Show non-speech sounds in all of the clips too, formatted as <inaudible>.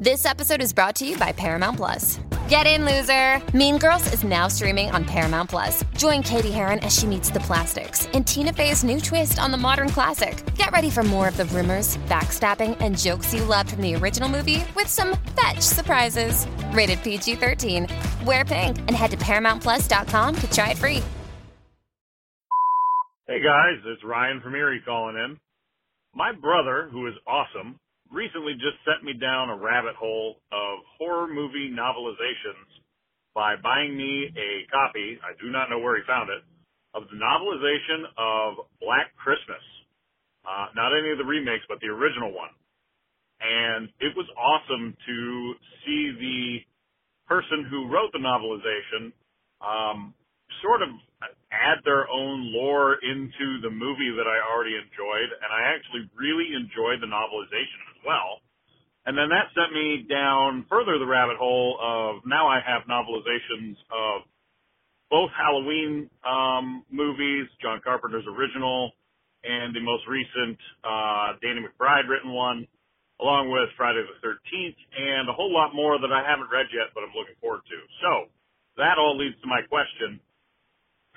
This episode is brought to you by Paramount Plus. Get in, loser! Mean Girls is now streaming on Paramount Plus. Join Cady Heron as she meets the plastics in Tina Fey's new twist on the modern classic. Get ready for more of the rumors, backstabbing, and jokes you loved from the original movie with some fetch surprises. Rated PG 13. Wear pink and head to ParamountPlus.com to try it free. Hey guys, it's Ryan from Erie calling in. My brother, who is awesome, recently just sent me down a rabbit hole of horror movie novelizations by buying me a copy, I do not know where he found it, of the novelization of Black Christmas. Uh, not any of the remakes, but the original one. And it was awesome to see the person who wrote the novelization um, sort of add their own lore into the movie that I already enjoyed, and I actually really enjoyed the novelization well. And then that sent me down further the rabbit hole of now I have novelizations of both Halloween um, movies, John Carpenter's original, and the most recent uh, Danny McBride written one, along with Friday the 13th, and a whole lot more that I haven't read yet, but I'm looking forward to. So that all leads to my question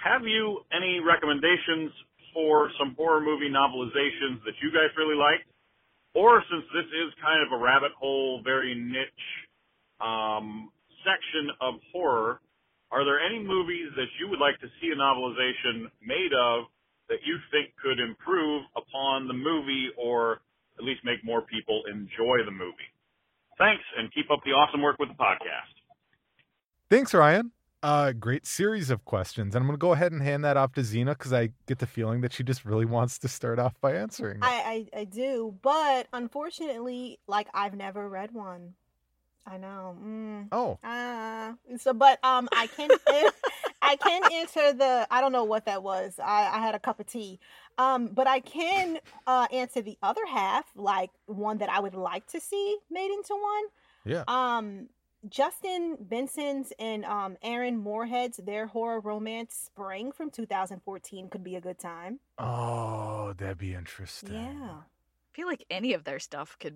have you any recommendations for some horror movie novelizations that you guys really liked? Or since this is kind of a rabbit hole, very niche um, section of horror, are there any movies that you would like to see a novelization made of that you think could improve upon the movie or at least make more people enjoy the movie? Thanks, and keep up the awesome work with the podcast. Thanks, Ryan uh, great series of questions. And I'm going to go ahead and hand that off to Zena because I get the feeling that she just really wants to start off by answering. I, I, I, do, but unfortunately, like I've never read one. I know. Mm. Oh. Uh, so, but um, I can <laughs> I can answer the. I don't know what that was. I, I had a cup of tea. Um, but I can uh, answer the other half, like one that I would like to see made into one. Yeah. Um, Justin Benson's and um, Aaron Moorhead's their horror romance Spring from 2014 could be a good time. Oh, that'd be interesting. Yeah. I feel like any of their stuff could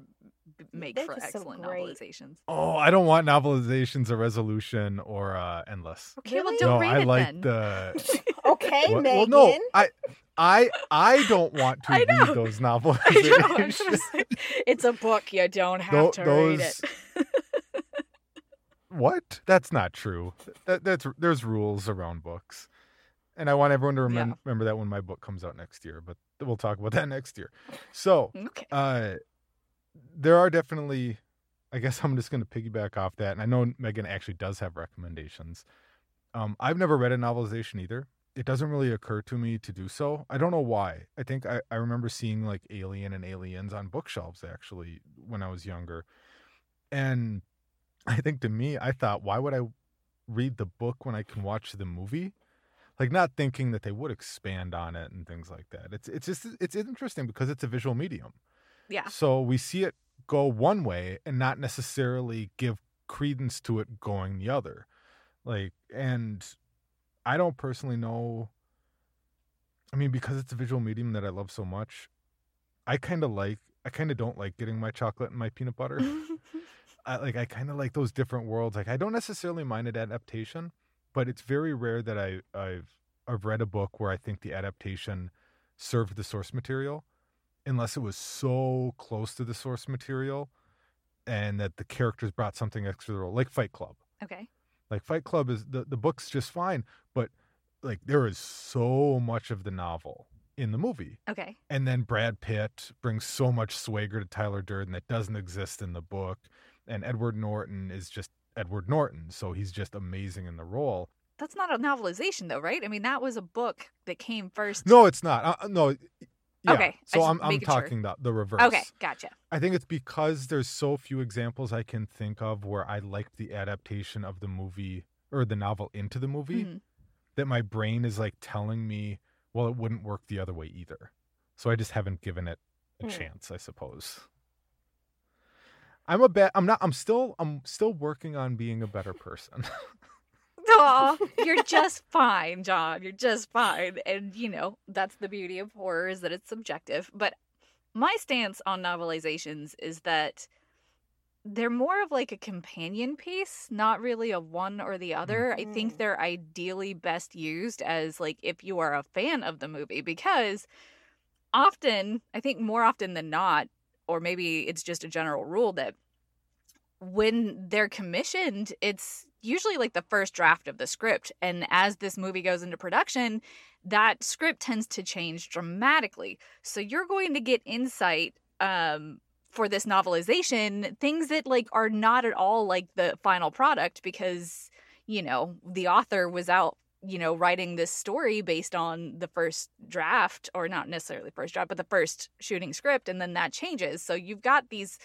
make They're for excellent so novelizations. Oh, I don't want novelizations of Resolution or uh, Endless. Okay, really? well, don't no, read I it like then. the. <laughs> okay, well, Meagan. Well, no, I, I, I don't want to <laughs> read those <laughs> novels. it's a book. You don't have Th- to those, read it what? That's not true. That, that's there's rules around books, and I want everyone to remember yeah. remember that when my book comes out next year. But we'll talk about <laughs> that next year. So, okay. uh, there are definitely. I guess <laughs> I'm just going to piggyback off that, and I know Meagan actually does have recommendations. Um, I've never read a novelization either. It doesn't really occur to me to do so. I don't know why. I think I, I remember seeing like Alien and Aliens on bookshelves actually when I was younger. And I think to me, I thought, why would I read the book when I can watch the movie? Like not thinking that they would expand on it and things like that. It's it's just it's interesting because it's a visual medium. Yeah. So we see it go one way and not necessarily give credence to it going the other. Like, and I don't personally know. I mean, because it's a visual medium that I love so much, I kind of like, I kind of don't like getting my chocolate and my peanut butter. <laughs> I, like, I kind of like those different worlds. Like, I don't necessarily mind an adaptation, but it's very rare that I, I've, I've read a book where I think the adaptation served the source material unless it was so close to the source material and that the characters brought something extra to the role, like Fight Club. Okay. Like Fight Club is the, the book's just fine, but like there is so much of the novel in the movie. Okay. And then Brad Pitt brings so much swagger to Tyler Durden that doesn't exist in the book. And Edward Norton is just Edward Norton. So he's just amazing in the role. That's not a novelization, though, right? I mean, that was a book that came first. No, it's not. Uh, no. Yeah. Okay, So I'm, I'm making sure. talking the, the reverse. Okay, gotcha. I think it's because there's so few examples I can think of where I liked the adaptation of the movie or the novel into the movie Mhm. that my brain is like telling me, well, it wouldn't work the other way either. So I just haven't given it a Hmm. chance, I suppose. I'm a bet. I'm not. I'm still. I'm still working on being a better person. <laughs> Aw, <laughs> you're just fine, Jon. You're just fine. And, you know, that's the beauty of horror is that it's subjective. But my stance on novelizations is that they're more of like a companion piece, not really a one or the other. I think Mm. they're ideally best used as like if you are a fan of the movie because often, I think more often than not, or maybe it's just a general rule that when they're commissioned, it's usually like the first draft of the script. And as this movie goes into production, that script tends to change dramatically. So you're going to get insight um, for this novelization, things that like are not at all like the final product because, you know, the author was out you know writing this story based on the first draft or not necessarily first draft but the first shooting script and then that changes so you've got these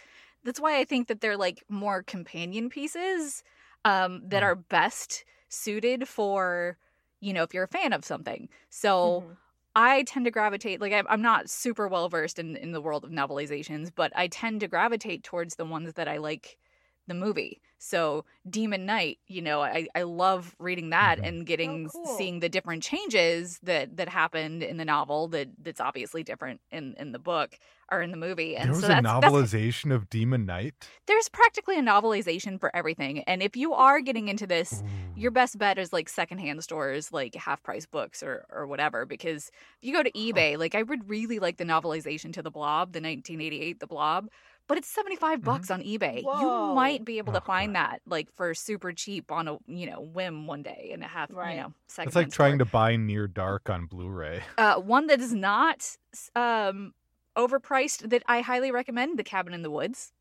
that's why i think that they're like more companion pieces um that Mm. are best suited for you know if you're a fan of something so Mhm. I tend to gravitate like I'm I'm not super well versed in in the world of novelizations, but I tend to gravitate towards the ones that I like the movie. So Demon Knight, you know, I I love reading that Mhm. and getting cool. seeing the different changes that that happened in the novel that that's obviously different in in the book or in the movie. And there was so a that's, that's novelization of Demon Knight. there's practically a novelization for everything. And if you are getting into this, your best bet is like secondhand stores, like half price books or or whatever. Because if you go to eBay, like I would really like the novelization to the Blob, the 1988 The Blob, but it's 75 bucks on eBay. Whoa. You might be able to Oh, find God. that like for super cheap on a you know whim one day and a half Right. you know second. It's like trying to buy Near Dark on Blu-ray. <laughs> uh, one that is not um overpriced that I highly recommend, The Cabin in the Woods.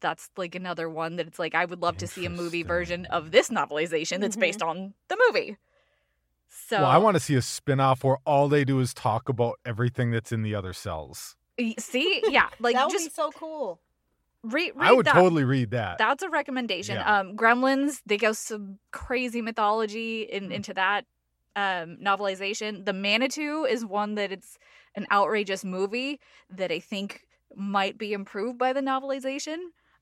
That's like another one that it's like I would love to see a movie version of this novelization that's Mhm. based on the movie. So Well, I want to see a spin-off where all they do is talk about everything that's in the other cells. Y- see, yeah, <laughs> like that would just be so cool. read, read I would that. totally read that. That's a recommendation. Yeah. Um, Gremlins, they go some crazy mythology in, Hmm. into that um, novelization. The Manitou is one that it's an outrageous movie that I think might be improved by the novelization.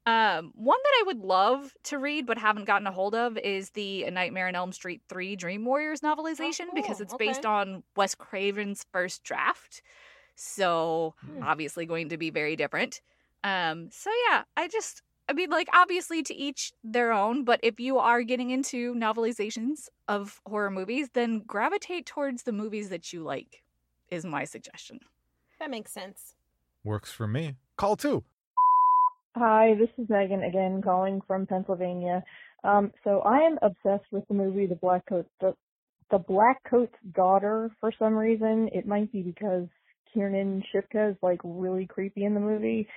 Um, one that I would love to read but haven't gotten a hold of is the A Nightmare on Elm Street 3 Dream Warriors novelization because cool. it's based on Wes Craven's first draft. So Hmm. obviously going to be very different. Um, so yeah, I just I mean like obviously to each their own, but if you are getting into novelizations of horror movies, then gravitate towards the movies that you like is my suggestion. That makes sense. Works for me. Call two. Hi, this is Megan again, calling from Pennsylvania. Um, so I am obsessed with the movie The Black Coat, the, the Black Coat's Daughter for some reason. It might be because Kiernan Shipka is like really creepy in the movie.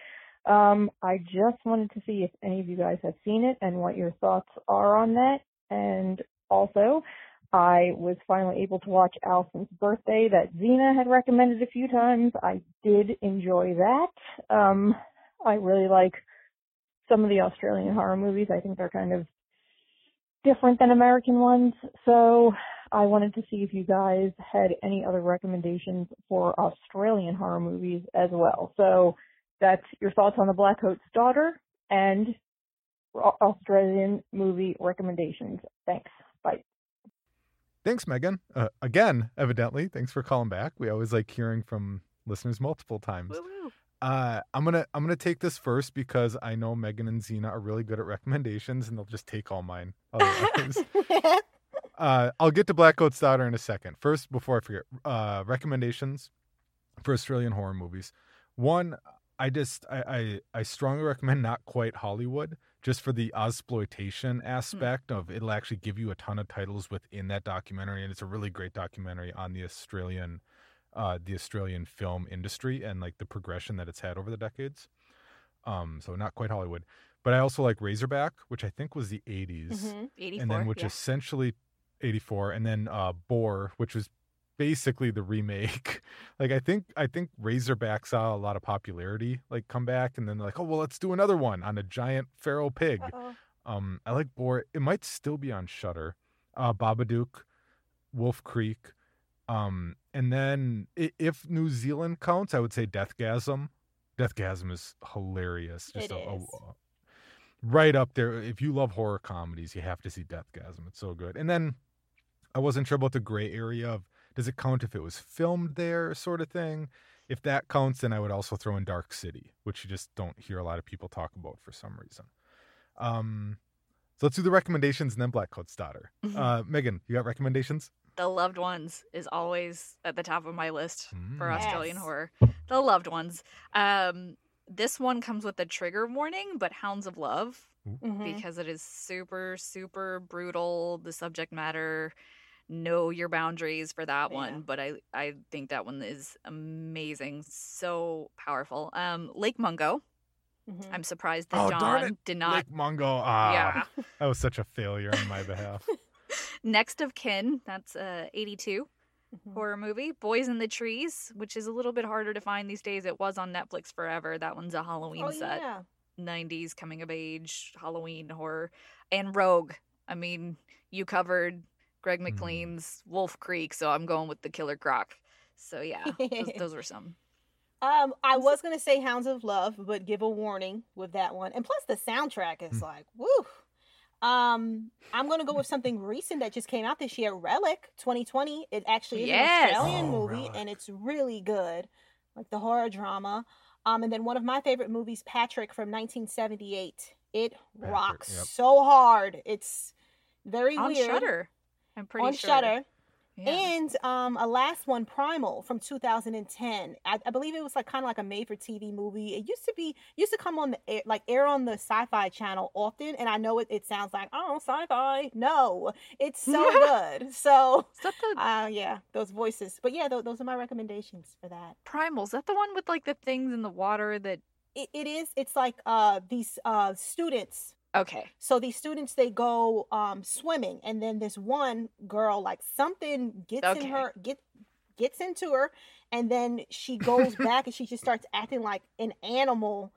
Um, I just wanted to see if any of you guys have seen it and what your thoughts are on that. And also, I was finally able to watch Alison's birthday that Zena had recommended a few times. I did enjoy that. Um, I really like some of the Australian horror movies. I think they're kind of different than American ones. So I wanted to see if you guys had any other recommendations for Australian horror movies as well. So that's your thoughts on the Black Coat's daughter and Australian movie recommendations. Thanks. Bye. Thanks, Megan. Uh, again, evidently, thanks for calling back. We always like hearing from listeners multiple times. Woo-woo. Uh, I'm gonna I'm gonna take this first because I know Meagan and Zena are really good at recommendations, and they'll just take all mine. <laughs> Uh, I'll get to Black Coat's Daughter in a second. First, before I forget, uh, recommendations for Australian horror movies. One, I just I, I I strongly recommend not quite Hollywood, just for the exploitation aspect of it'll actually give you a ton of titles within that documentary, and it's a really great documentary on the Australian uh, the Australian film industry and like the progression that it's had over the decades. Um, so not quite Hollywood, but I also like Razorback, which I think was the 80s, Mm-hmm. 84. and then which yeah. essentially 84, and then uh, Boar, which was basically the remake. <laughs> like I think I think Razorback saw a lot of popularity like come back, and then like, oh well, let's do another one on a giant feral pig. Uh-oh. Um, I like Boar. It might still be on Shudder. Uh, Babadook, Wolf Creek, um, and then if New Zealand counts, I would say Deathgasm. Deathgasm is hilarious. Just It a, is. a- right up there. If you love horror comedies, you have to see Deathgasm. It's so good. And then I wasn't sure about the gray area of does it count if it was filmed there, sort of thing. If that counts, then I would also throw in Dark City, which you just don't hear a lot of people talk about for some reason. Um, so let's do the recommendations and then Black Coat's Daughter. Mhm. Uh, Meagan, you got recommendations? The Loved Ones is always at the top of my list for Mm. Australian Yes. horror. The Loved Ones. Um, this one comes with a trigger warning, but Hounds of Love Mhm. because it is super super brutal. The subject matter. Know your boundaries for that Yeah. one, but I I think that one is amazing, so powerful. Um, Lake Mungo. Mhm. I'm surprised that Oh, Jon did not. Lake Mungo. Ah, Yeah. <laughs> that was such a failure on my behalf. <laughs> Next of Kin. That's uh 82. Mhm. horror movie. Boys in the Trees, which is a little bit harder to find these days. It was on Netflix forever. That one's a Halloween Oh set. yeah. 90s coming of age Halloween horror. And Rogue. I mean, you covered Greg Hmm. McLean's Wolf Creek, so I'm going with the Killer Croc. So yeah, those, <laughs> those were some. Um, I was gonna say Hounds of Love, but give a warning with that one. And plus, the soundtrack Mm. is like, woo. Um, I'm gonna go with something recent that just came out this year, Relic 2020. It actually is Yes. an Australian Oh, movie, Relic. and it's really good, like the horror drama. Um, and then one of my favorite movies, Patrick from 1978. It Patrick, rocks yep. so hard. It's very On weird Shudder. I'm pretty on sure. Shudder. Yeah. And um, a last one, Primal from 2010. I, I believe it was like kind of like a made-for-TV movie. It used to be used to come on the air, like air on the Sci-Fi Channel often. And I know it, it sounds like oh sci-fi. No, it's so <laughs> good. So Is that the uh, yeah, those voices. But yeah, th- those are my recommendations for that. Primal? Is that the one with like the things in the water that? It, it is. It's like uh, these uh, students Okay. So these students they go um swimming and then this one girl like something gets Okay. in her get gets into her and then she goes <laughs> back and she just starts acting like an animal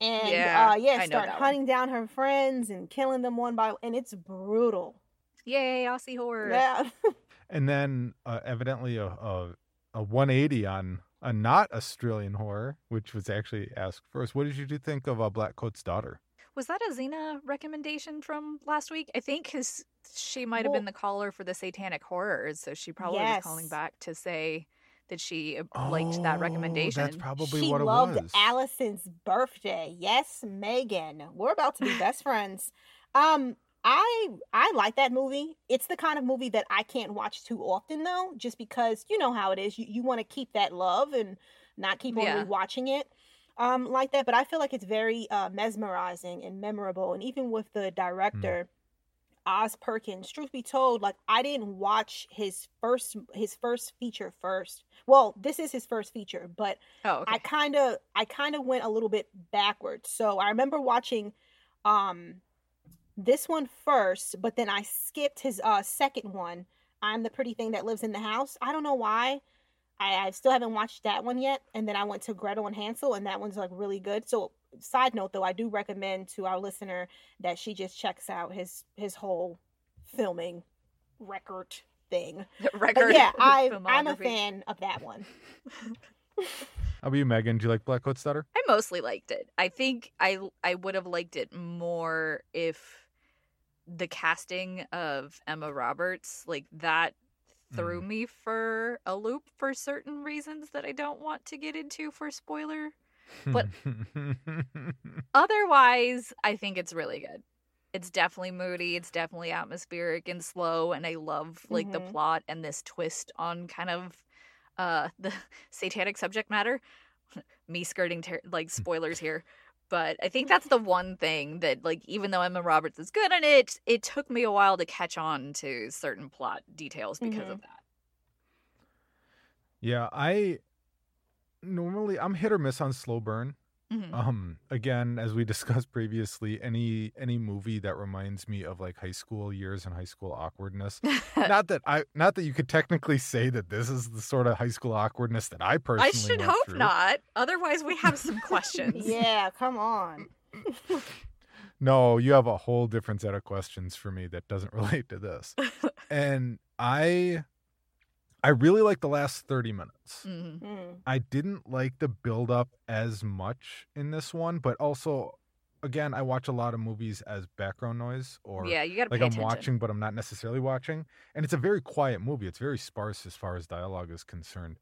and Yeah, uh yeah I start that one. hunting down her friends and killing them one by and it's brutal. Yay, Aussie horror. Yeah. <laughs> and then uh, evidently a, a a 180 on a not Australian horror, which was actually asked first. What did you think of uh, Black Coat's Daughter? Was that a Zena recommendation from last week? I think because she might have Well- been the caller for the Satanic Horrors, so she probably was calling back to say that she uh, liked that Oh, recommendation. That's probably she what it loved was. Alison's birthday. Yes, Megan. We're about to be best friends. Um, I I like that movie. It's the kind of movie that I can't watch too often though, just because you know how it is. You you want to keep that love and not keep on Yeah. watching it. Um, like that, but I feel like it's very uh, mesmerizing and memorable. And even with the director, Oz Perkins, truth be told, like I didn't watch his first his first feature first. Well, this is his first feature, but oh, okay. I kind of I kind of went a little bit backwards. So I remember watching um this one first, but then I skipped his uh second one. I'm the pretty thing that lives in the house. I don't know why. I, I still haven't watched that one yet. And then I went to Gretel and Hansel, and that one's like really good. So side note though, I do recommend to our listener that she just checks out his his whole filming record thing. <laughs> record. But yeah, <laughs> I I'm a fan of that one. <laughs> How about you, Meagan? Do you like Black Coat's Daughter? I mostly liked it. I think I I would have liked it more if the casting of Emma Roberts like that threw Mm. me for a loop for certain reasons that I don't want to get into for spoiler. But- <laughs> Otherwise, I think it's really good. It's definitely moody, it's definitely atmospheric and slow and I love like the Mhm. plot and this twist on kind of uh <laughs> the satanic subject matter. <laughs> me skirting ter- like spoilers here. But I think that's the one thing that like even though Emma Roberts is good in it, it took me a while to catch on to certain plot details because mm-hmm. of that. yeah, I normally I'm hit or miss on slow burn. Mhm. Um, again, as we <laughs> discussed previously, any any movie that reminds me of like high school years and high school awkwardness. <laughs> not that I, not that you could technically say that this is the sort of high school awkwardness that I personally. I should went hope through. not. Otherwise, we have some questions. <laughs> Yeah, come on. No, you have a whole different set of questions for me that doesn't relate to this. and I I really like the last 30 minutes. Mhm. Mm. I didn't like the build up as much in this one, but also again, I watch a lot of movies as background noise or Yeah, you got to like I'm attention. watching but I'm not necessarily watching. And it's a very quiet movie. It's very sparse as far as dialogue is concerned.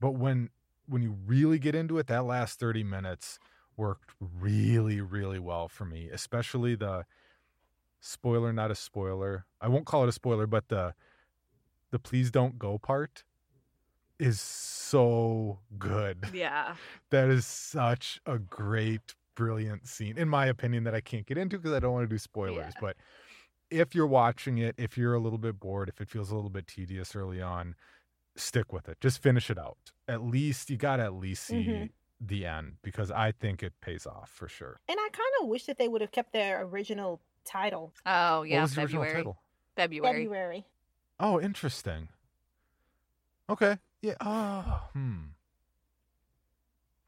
But when when you really get into it, that last 30 minutes worked really, really well for me, especially the spoiler, not a spoiler. I won't call it a spoiler, but the the please don't go part is so good. Yeah. That is such a great, brilliant scene, in my opinion, that I can't get into because I don't want to do spoilers. Yeah. But if you're watching it, if you're a little bit bored, if it feels a little bit tedious early on, stick with it. Just finish it out. At least you got to at least see Mhm. the end because I think it pays off for sure. And I kind of wish that they would have kept their original title, Oh, yeah. what was the February. original title? February. February. Oh, interesting. Okay. Yeah. Oh, hmm.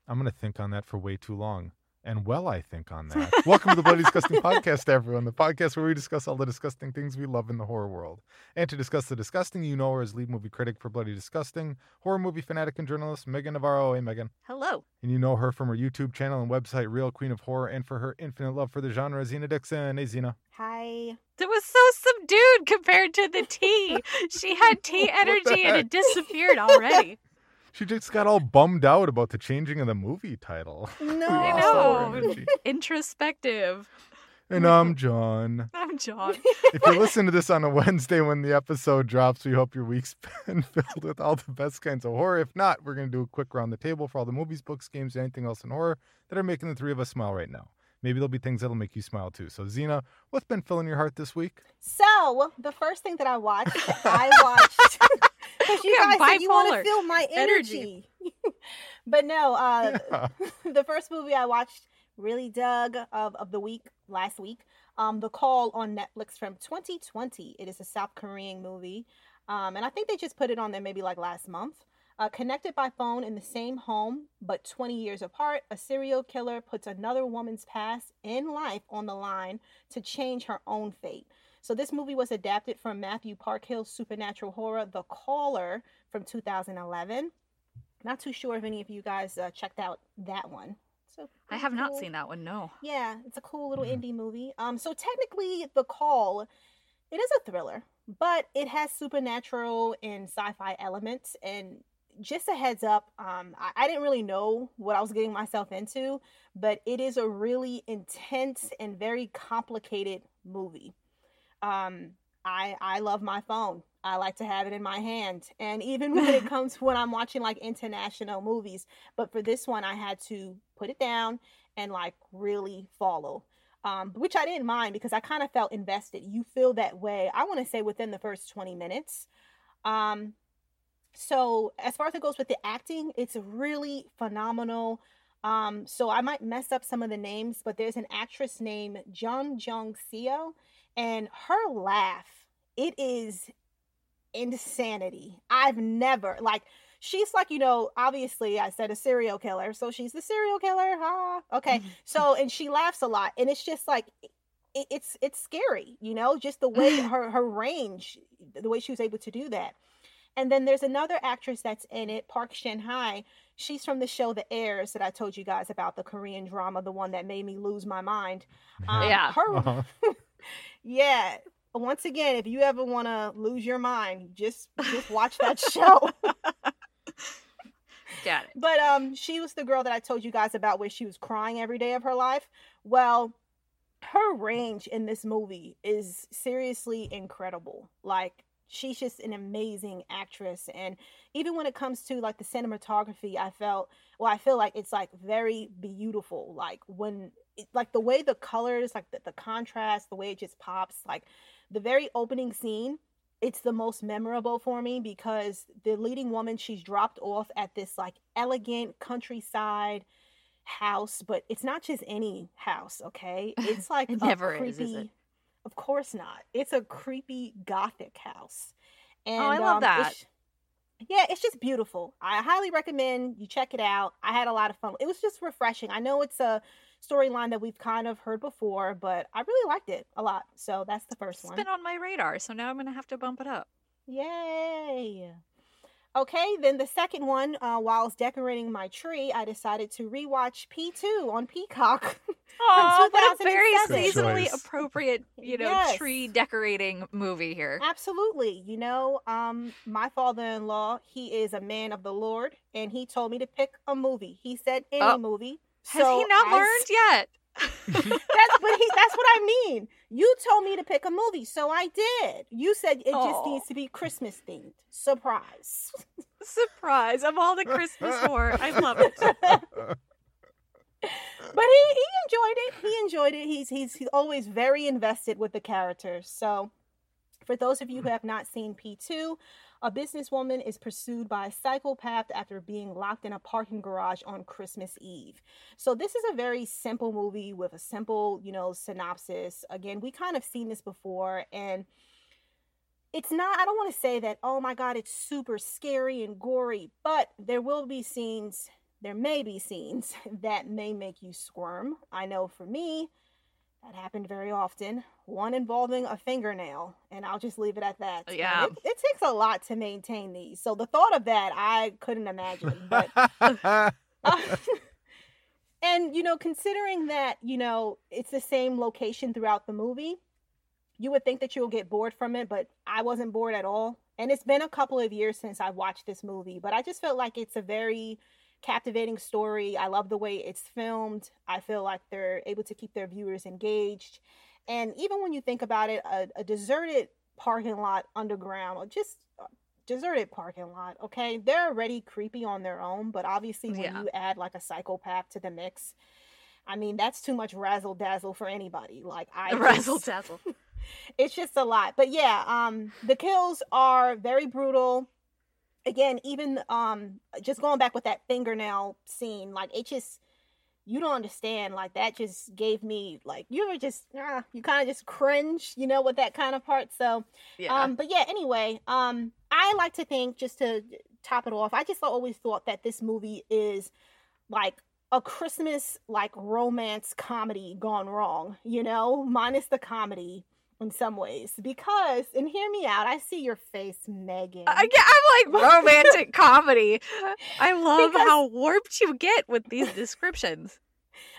I'm going to think on that for way too long. And well, I think on <laughs> that. Welcome to the Bloody Disgusting Podcast, everyone. The podcast where we discuss all the disgusting things we love in the horror world. And to discuss the disgusting, you know her as lead movie critic for Bloody Disgusting, horror movie fanatic and journalist Meagan Navarro. Hey, Meagan. Hello. And you know her from her YouTube channel and website, Real Queen of Horror, and for her infinite love for the genre, Zena Dixon. Hey, Zena. Hi. That was so subdued compared to the tea. she had tea <laughs> energy and it disappeared already. She just got all bummed out about the changing of the movie title. <laughs> No. I lost all our know. <laughs> Introspective. And I'm Jon. I'm Jon. <laughs> If you listen to this on a Wednesday when the episode drops, we hope your week's been filled with all the best kinds of horror. If not, we're going to do a quick round the table for all the movies, books, games, and anything else in horror that are making the three of us smile right now. Maybe there'll be things that'll make you smile too. So, Zena, what's been filling your heart this week? So the first thing that I watched, I watched because you We have guys said you want bipolar to feel my energy. energy. <laughs> but no, uh, Yeah. <laughs> the first movie I watched really dug of, of the week last week. Um, The Call on Netflix from 2020. It is a South Korean movie, um, and I think they just put it on there maybe like last month. Uh, connected by phone in the same home, but 20 years apart, a serial killer puts another woman's past in life on the line to change her own fate. So this movie was adapted from Matthew Parkhill's supernatural horror The Caller from 2011. Not too sure if any of you guys uh, checked out that one. So I have not seen that one, no. Yeah, it's a cool little Mhm. indie movie. Um, so technically, The Call, it is a thriller, but it has supernatural and sci-fi elements. And just a heads up, um, I, I didn't really know what I was getting myself into, but it is a really intense and very complicated movie. Um, I I love my phone. I like to have it in my hand, and even when it <laughs> comes when I'm watching like international movies, but for this one, I had to put it down and like really follow. Um, which I didn't mind because I kind of felt invested. You feel that way. I want to say within the first 20 minutes. Um, so as far as it goes with the acting, it's really phenomenal. Um, so I might mess up some of the names, but there's an actress named Jung Jung Seo, and her laugh, it is insanity. I've never like she's like, you know, obviously I said a serial killer, so she's the serial killer. Huh? Okay. So and she laughs a lot, and it's just like it, it's it's scary, you know, just the way <sighs> her her range, the way she was able to do that. And then there's another actress that's in it, Park Shin Hye. She's from the show The Heirs that I told you guys about, the Korean drama, the one that made me lose my mind. <laughs> Um, Yeah. Her, Uh-huh. <laughs> <laughs> yeah. Once again, if you ever want to lose your mind, just just watch that <laughs> show. Got it. But um, she was the girl that I told you guys about where she was crying every day of her life. Well, her range in this movie is seriously incredible. Like she's just an amazing actress, and even when it comes to like the cinematography, I felt well, I feel like it's like very beautiful. Like when it, like the way the colors, like the, the contrast, the way it just pops, like the very opening scene it's the most memorable for me because the leading woman she's dropped off at this like elegant countryside house but it's not just any house okay <laughs> it's like It a never is, creepy, is it? Of course not. It's a creepy gothic house. And Oh, I love um, that. it's- yeah it's just beautiful. I highly recommend you check it out. I had a lot of fun. It was just refreshing. I know it's a storyline that we've kind of heard before but i really liked it a lot. So that's the first It's one. It's been on my radar, so now I'm gonna have to bump it up. Yay! Okay, then the second one, uh, while I was decorating my tree, I decided to rewatch P2 on Peacock. Oh, what a very seasonally appropriate, you know, Yes. tree decorating movie here. Absolutely. You know, um, my father in law, he is a man of the Lord, and he told me to pick a movie. He said any Oh, movie. Has So he not as- learned yet? <laughs> That's but he, that's what I mean. You told me to pick a movie, so I did. You said it just needs to be Christmas themed. Surprise. <laughs> Surprise of all the Christmas horror. I love it. but he, he enjoyed it. He enjoyed it. He's he's he's always very invested with the characters. So, for those of you who have not seen P2, a businesswoman is pursued by a psychopath after being locked in a parking garage on Christmas Eve. So this is a very simple movie with a simple, you know, synopsis. Again, we kind of seen this before and it's not I don't want to say that oh my god it's super scary and gory, but there will be scenes there may be scenes <laughs> that may make you squirm. I know for me, that happened very often. One involving a fingernail, and I'll just leave it at that. Oh, yeah. It, it takes a lot to maintain these. So the thought of that, I couldn't imagine. But <laughs> <laughs> and you know, considering that, you know, it's the same location throughout the movie, you would think that you'll get bored from it, but I wasn't bored at all. And it's been a couple of years since I watched this movie, but I just felt like it's a very captivating story. I love the way it's filmed. I feel like they're able to keep their viewers engaged. And even when you think about it, a, a deserted parking lot underground or just a deserted parking lot, okay, they're already creepy on their own, but obviously when Yeah. you add like a psychopath to the mix, I mean, that's too much razzle dazzle for anybody. Like I <laughs> razzle dazzle. <laughs> it's just a lot. But yeah, um the kills are very brutal. Again, even um just going back with that fingernail scene, like it just you don't understand. Like that just gave me like you ever just ah, you kind of just cringe, you know, with that kind of part. So Yeah. um, but yeah, anyway, um, I like to think just to top it off, I just always thought that this movie is like a Christmas like romance comedy gone wrong, you know, minus the comedy in some ways. Because, and hear me out, I see your face, Meagan. I, i'm like <laughs> romantic comedy. I love Because- how warped you get with these descriptions.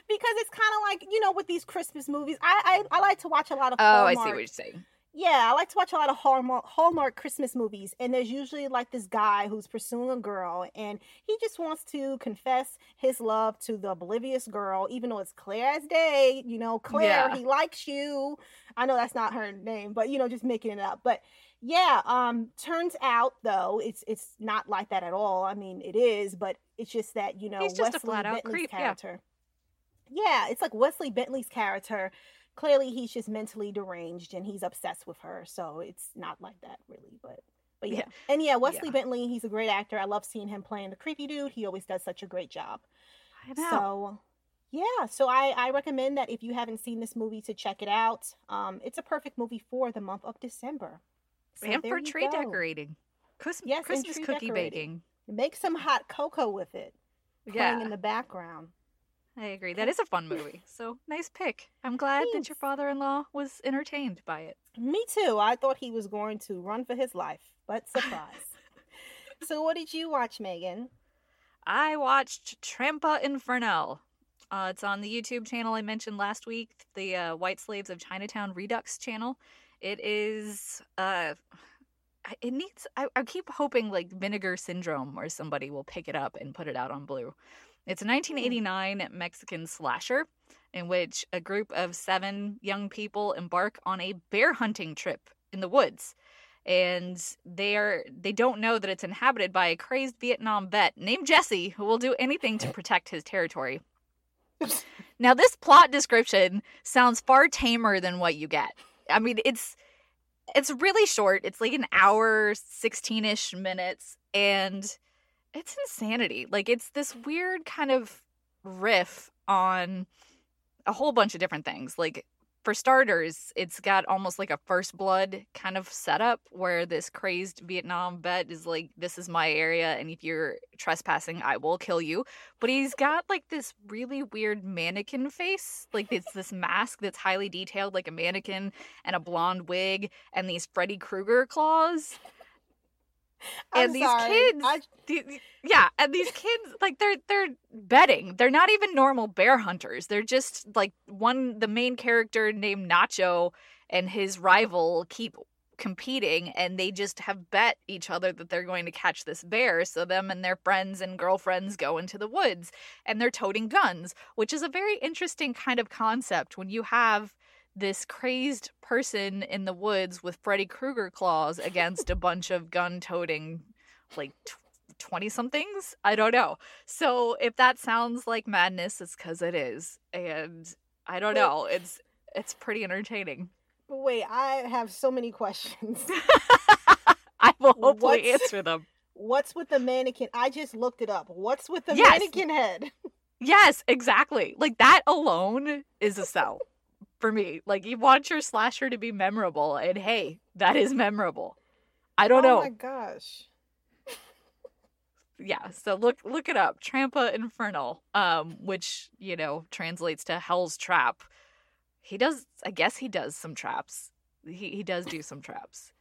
because it's kind of like you know with these Christmas movies. I, I I like to watch a lot of. Oh, I see what you're saying. Yeah, I like to watch a lot of Hallmark, Hallmark Christmas movies, and there's usually like this guy who's pursuing a girl, and he just wants to confess his love to the oblivious girl, even though it's clear as day. You know, Claire, Yeah. he likes you. I know that's not her name, but you know, just making it up. But yeah, um, turns out though, it's it's not like that at all. I mean, it is, but it's just that you know, He's just a Wesley flat-out Bentley's creep, yeah. character. Yeah, it's like Wesley Bentley's character clearly he's just mentally deranged and he's obsessed with her so it's not like that really but but yeah, Yeah. and yeah wesley Yeah. bentley he's a great actor i love seeing him playing the creepy dude he always does such a great job I know. so yeah so i i recommend that if you haven't seen this movie to check it out um it's a perfect movie for the month of december So and for tree go. decorating. Christ- Yes, Christmas cookie decorating. baking. make some hot cocoa with it playing Yeah, in the background I agree. That is a fun movie. So nice pick. I'm glad that your father-in-law was entertained by it. Me too. I thought he was going to run for his life, but surprise. <laughs> so, what did you watch, Meagan? I watched Trampa Infernal. Uh, it's on the YouTube channel I mentioned last week, the uh, White Slaves of Chinatown Redux channel. It is, uh, it needs, I, I keep hoping like Vinegar Syndrome or somebody will pick it up and put it out on Blue. It's a hmm. 1989 Mexican slasher in which a group of seven young people embark on a bear hunting trip in the woods and they are they don't know that it's inhabited by a crazed Vietnam vet named Jesse who will do anything to <laughs> protect his territory. now this plot description sounds far tamer than what you get. I mean, it's it's really short. It's like an hour, 16ish minutes and it's insanity. Like it's this weird kind of riff on a whole bunch of different things. Like for starters, it's got almost like a first blood kind of setup where this crazed Vietnam vet is like, This is my area, and if you're trespassing, I will kill you. But he's got like this really weird mannequin face. Like it's this mask that's highly detailed, like a mannequin and a blonde wig, and these Freddy Krueger claws. I'm and these sorry. kids I- yeah and these kids like they're they're betting. They're not even normal bear hunters. They're just like one the main character named nacho and his rival keep competing and they just have bet each other that they're going to catch this bear. So them and their friends and girlfriends go into the woods and they're toting guns which is a very interesting kind of concept when you have this crazed person in the woods with Freddy Krueger claws against a bunch of gun toting like 20 somethings i don't know so if that sounds like madness it's because it is and i don't know it's it's pretty entertaining But wait, I have so many questions. <laughs> i will hopefully What's- answer them What's with the mannequin? I just looked it up. What's with the Yes. mannequin head? <laughs> yes exactly like that alone is a sell for me like you want your slasher to be memorable and hey that is memorable. I don't oh know. my gosh. <laughs> yeah so look look it up trampa infernal um which you know translates to hell's trap. He does i guess he does some traps. He, he does do some traps.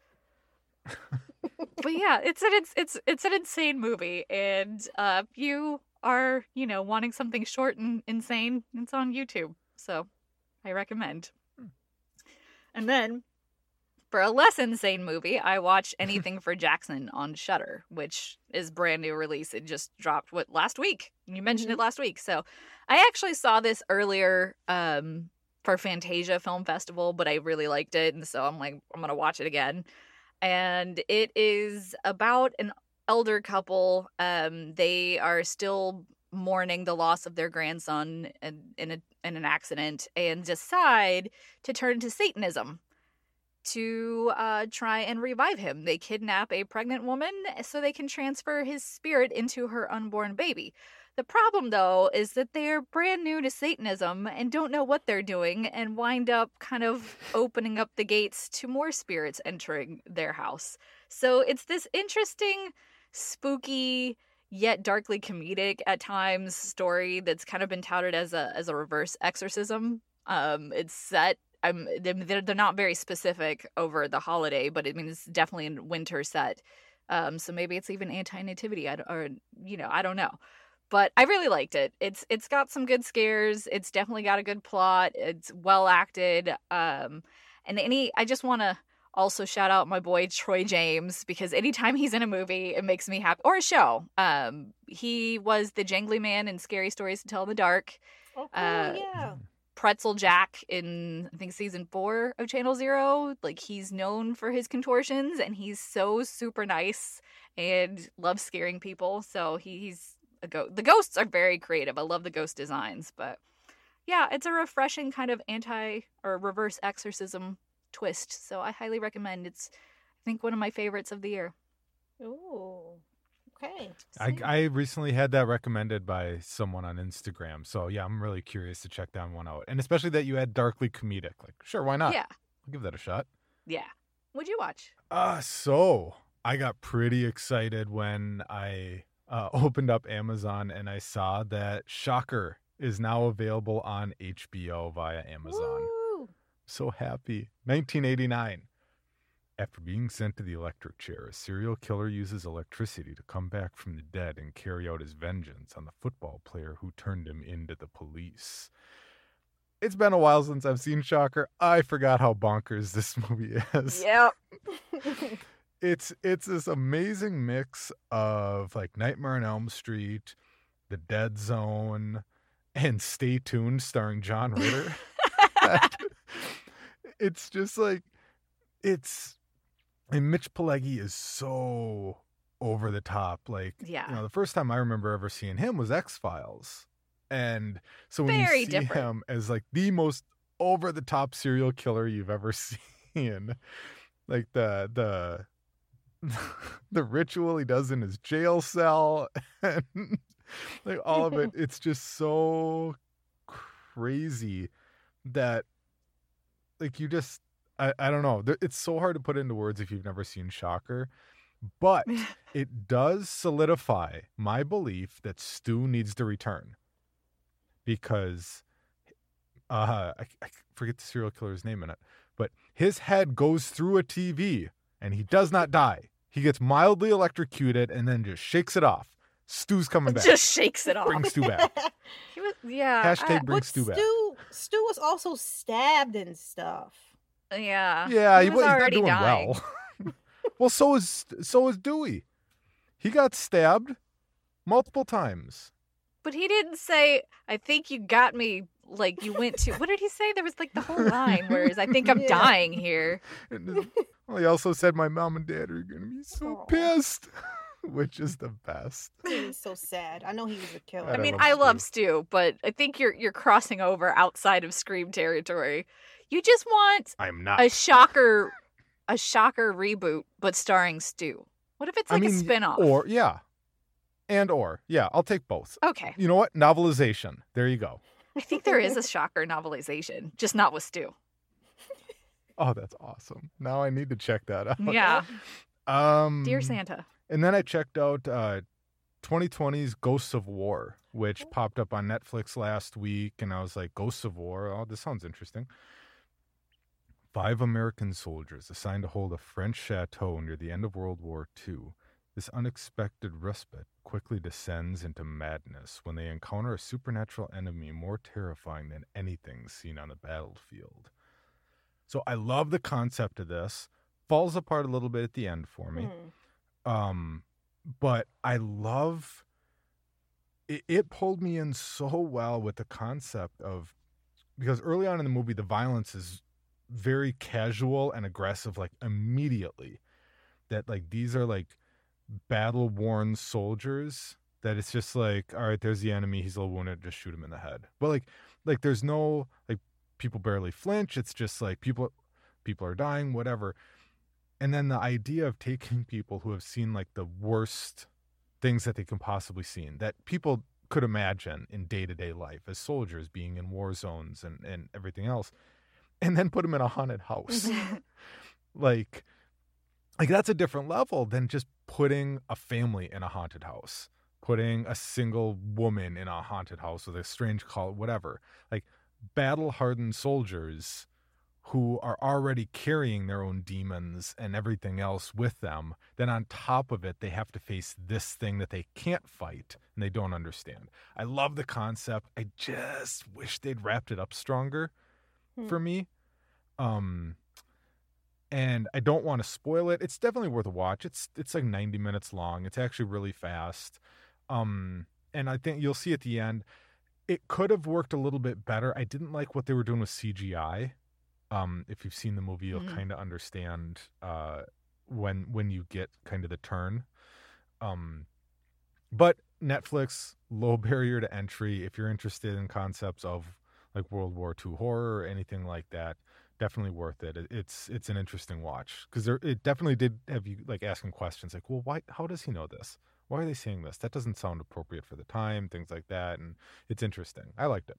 But yeah it's an it's it's it's an insane movie and uh if you are you know wanting something short and insane it's on youtube so i recommend and then for a less insane movie, I watched Anything for Jackson on Shudder, which is brand new release. It just dropped what last week. You mentioned it last week. So I actually saw this earlier um, for Fantasia Film Festival, but I really liked it, and so I'm like, I'm gonna watch it again. And it is about an elder couple. Um, they are still mourning the loss of their grandson in, in, a, in an accident and decide to turn to Satanism to uh, try and revive him. They kidnap a pregnant woman so they can transfer his spirit into her unborn baby. The problem, though, is that they're brand new to Satanism and don't know what they're doing and wind up kind of opening up the gates to more spirits entering their house. So it's this interesting, spooky, yet darkly comedic at times story that's kind of been touted as a as a reverse exorcism. Um, it's set I'm they're, they're not very specific over the holiday, but it means it's definitely in winter set. Um, so maybe it's even anti-nativity, or you know, I don't know. But I really liked it. It's it's got some good scares. It's definitely got a good plot. It's well acted. Um, and any I just want to also shout out my boy Troy James because anytime he's in a movie, it makes me happy or a show. Um, he was the jangly man in Scary Stories to Tell in the Dark. Oh, cool, Uh, yeah. Pretzel Jack in I think season four of Channel Zero. Like he's known for his contortions and he's so super nice and loves scaring people. So he, he's a ghost. The ghosts are very creative. I love the ghost designs, but yeah, it's a refreshing kind of anti or reverse exorcism twist. So I highly recommend. It's I think one of my favorites of the year. Ooh. Okay. I, I recently had that recommended by someone on Instagram. So yeah, I'm really curious to check that one out. And especially that you had darkly comedic. Like, sure, why not? Yeah, I'll give that a shot. yeah. What'd you watch? Uh so I got pretty excited when I uh, <laughs> opened up Amazon and I saw that Shocker is now available on HBO via Amazon. Woo. So happy. 1989. After being sent to the electric chair, a serial killer uses electricity to come back from the dead and carry out his vengeance on the football player who turned him into the police. It's been a while since I've seen Shocker. I forgot how bonkers <laughs> this movie is. Yep. <laughs> it's it's this amazing mix of like Nightmare on Elm Street, The Dead Zone, and Stay Tuned starring John Ritter. <laughs> it's just like it's and Mitch Pileggi is so over the top. Like Yeah. you know, the first time I remember ever seeing him was X Files. And so when Very you see different. him as like the most over the top serial killer you've ever <laughs> seen, like the the <laughs> the ritual he does in his jail cell <laughs> and like all of it it's just so crazy that like you just I, I don't know it's so hard to put into words if you've never seen shocker but <laughs> it does solidify my belief that stu needs to return because uh I, I forget the serial killer's name in it but his head goes through a tv and he does not die he gets mildly electrocuted and then just shakes it off stu's coming <laughs> back Just shakes it off. bring stu back <laughs> He was, yeah. Hashtag I- bring Stu back. Stu, Stu was also stabbed and stuff. Uh, yeah. Yeah, he, was was, he's not already doing dying. well. <laughs> well, so is so is Dewey. He got stabbed multiple times. But he didn't say, I think you got me. Like you went to, what did he say? There was like the whole line, whereas I think I'm <laughs> Yeah. dying here. And then- well, he also said my mom and dad are gonna be so Aw. pissed, <laughs> <laughs> which is the best. He's so sad. I know he was a killer. I I mean, love I love Stu. Stu, but I think you're you're crossing over outside of Scream territory. You just want I'm not. a shocker, a shocker reboot, but starring Stu. What if it's I like mean, a spinoff? Or yeah, and or yeah, I'll take both. okay, You know what? Novelization. There you go. I think there is a shocker novelization, just not with Stu. <laughs> Oh, that's awesome. Now I need to check that out. Yeah, <laughs> Um. Dear Santa. And then I checked out uh, 2020's Ghosts of War, which popped up on Netflix last week, and I was like, Ghosts of War? Oh, this sounds interesting. Five American soldiers assigned to hold a French chateau near the end of World War II. This unexpected respite quickly descends into madness when they encounter a supernatural enemy more terrifying than anything seen on the battlefield. So I love the concept of this. Falls apart a little bit at the end for me Hmm. Um but i love it, it pulled me in so well with the concept of because early on in the movie the violence is very casual and aggressive like immediately. That like these are like battle worn soldiers that it's just like all right there's the enemy he's a little wounded just shoot him in the head. But like like there's no like people barely flinch it's just like people people are dying whatever and then the idea of taking people who have seen like the worst things that they can possibly see that people could imagine in day-to-day life as soldiers being in war zones and, and everything else and then put them in a haunted house. <laughs> Like like that's a different level than just putting a family in a haunted house putting a single woman in a haunted house with a strange call whatever. Like battle hardened soldiers who are already carrying their own demons and everything else with them then on top of it they have to face this thing that they can't fight and they don't understand. I love the concept. I just wish they'd wrapped it up stronger for me. Um and i don't want to spoil it. It's definitely worth a watch. It's it's like 90 minutes long. It's actually really fast. Um and i think you'll see at the end it could have worked a little bit better. I didn't like what they were doing with cgi um if you've seen the movie you'll Mhm. kind of understand uh when when you get kind of the turn. Um but netflix low <laughs> barrier to entry. If you're interested in concepts of like world war ii horror or anything like that definitely worth it. It- it's it's an interesting watch. Because there it definitely did have you like asking questions like well why how does he know this? Why are they saying this? That doesn't sound appropriate for the time things like that and it's interesting. I liked it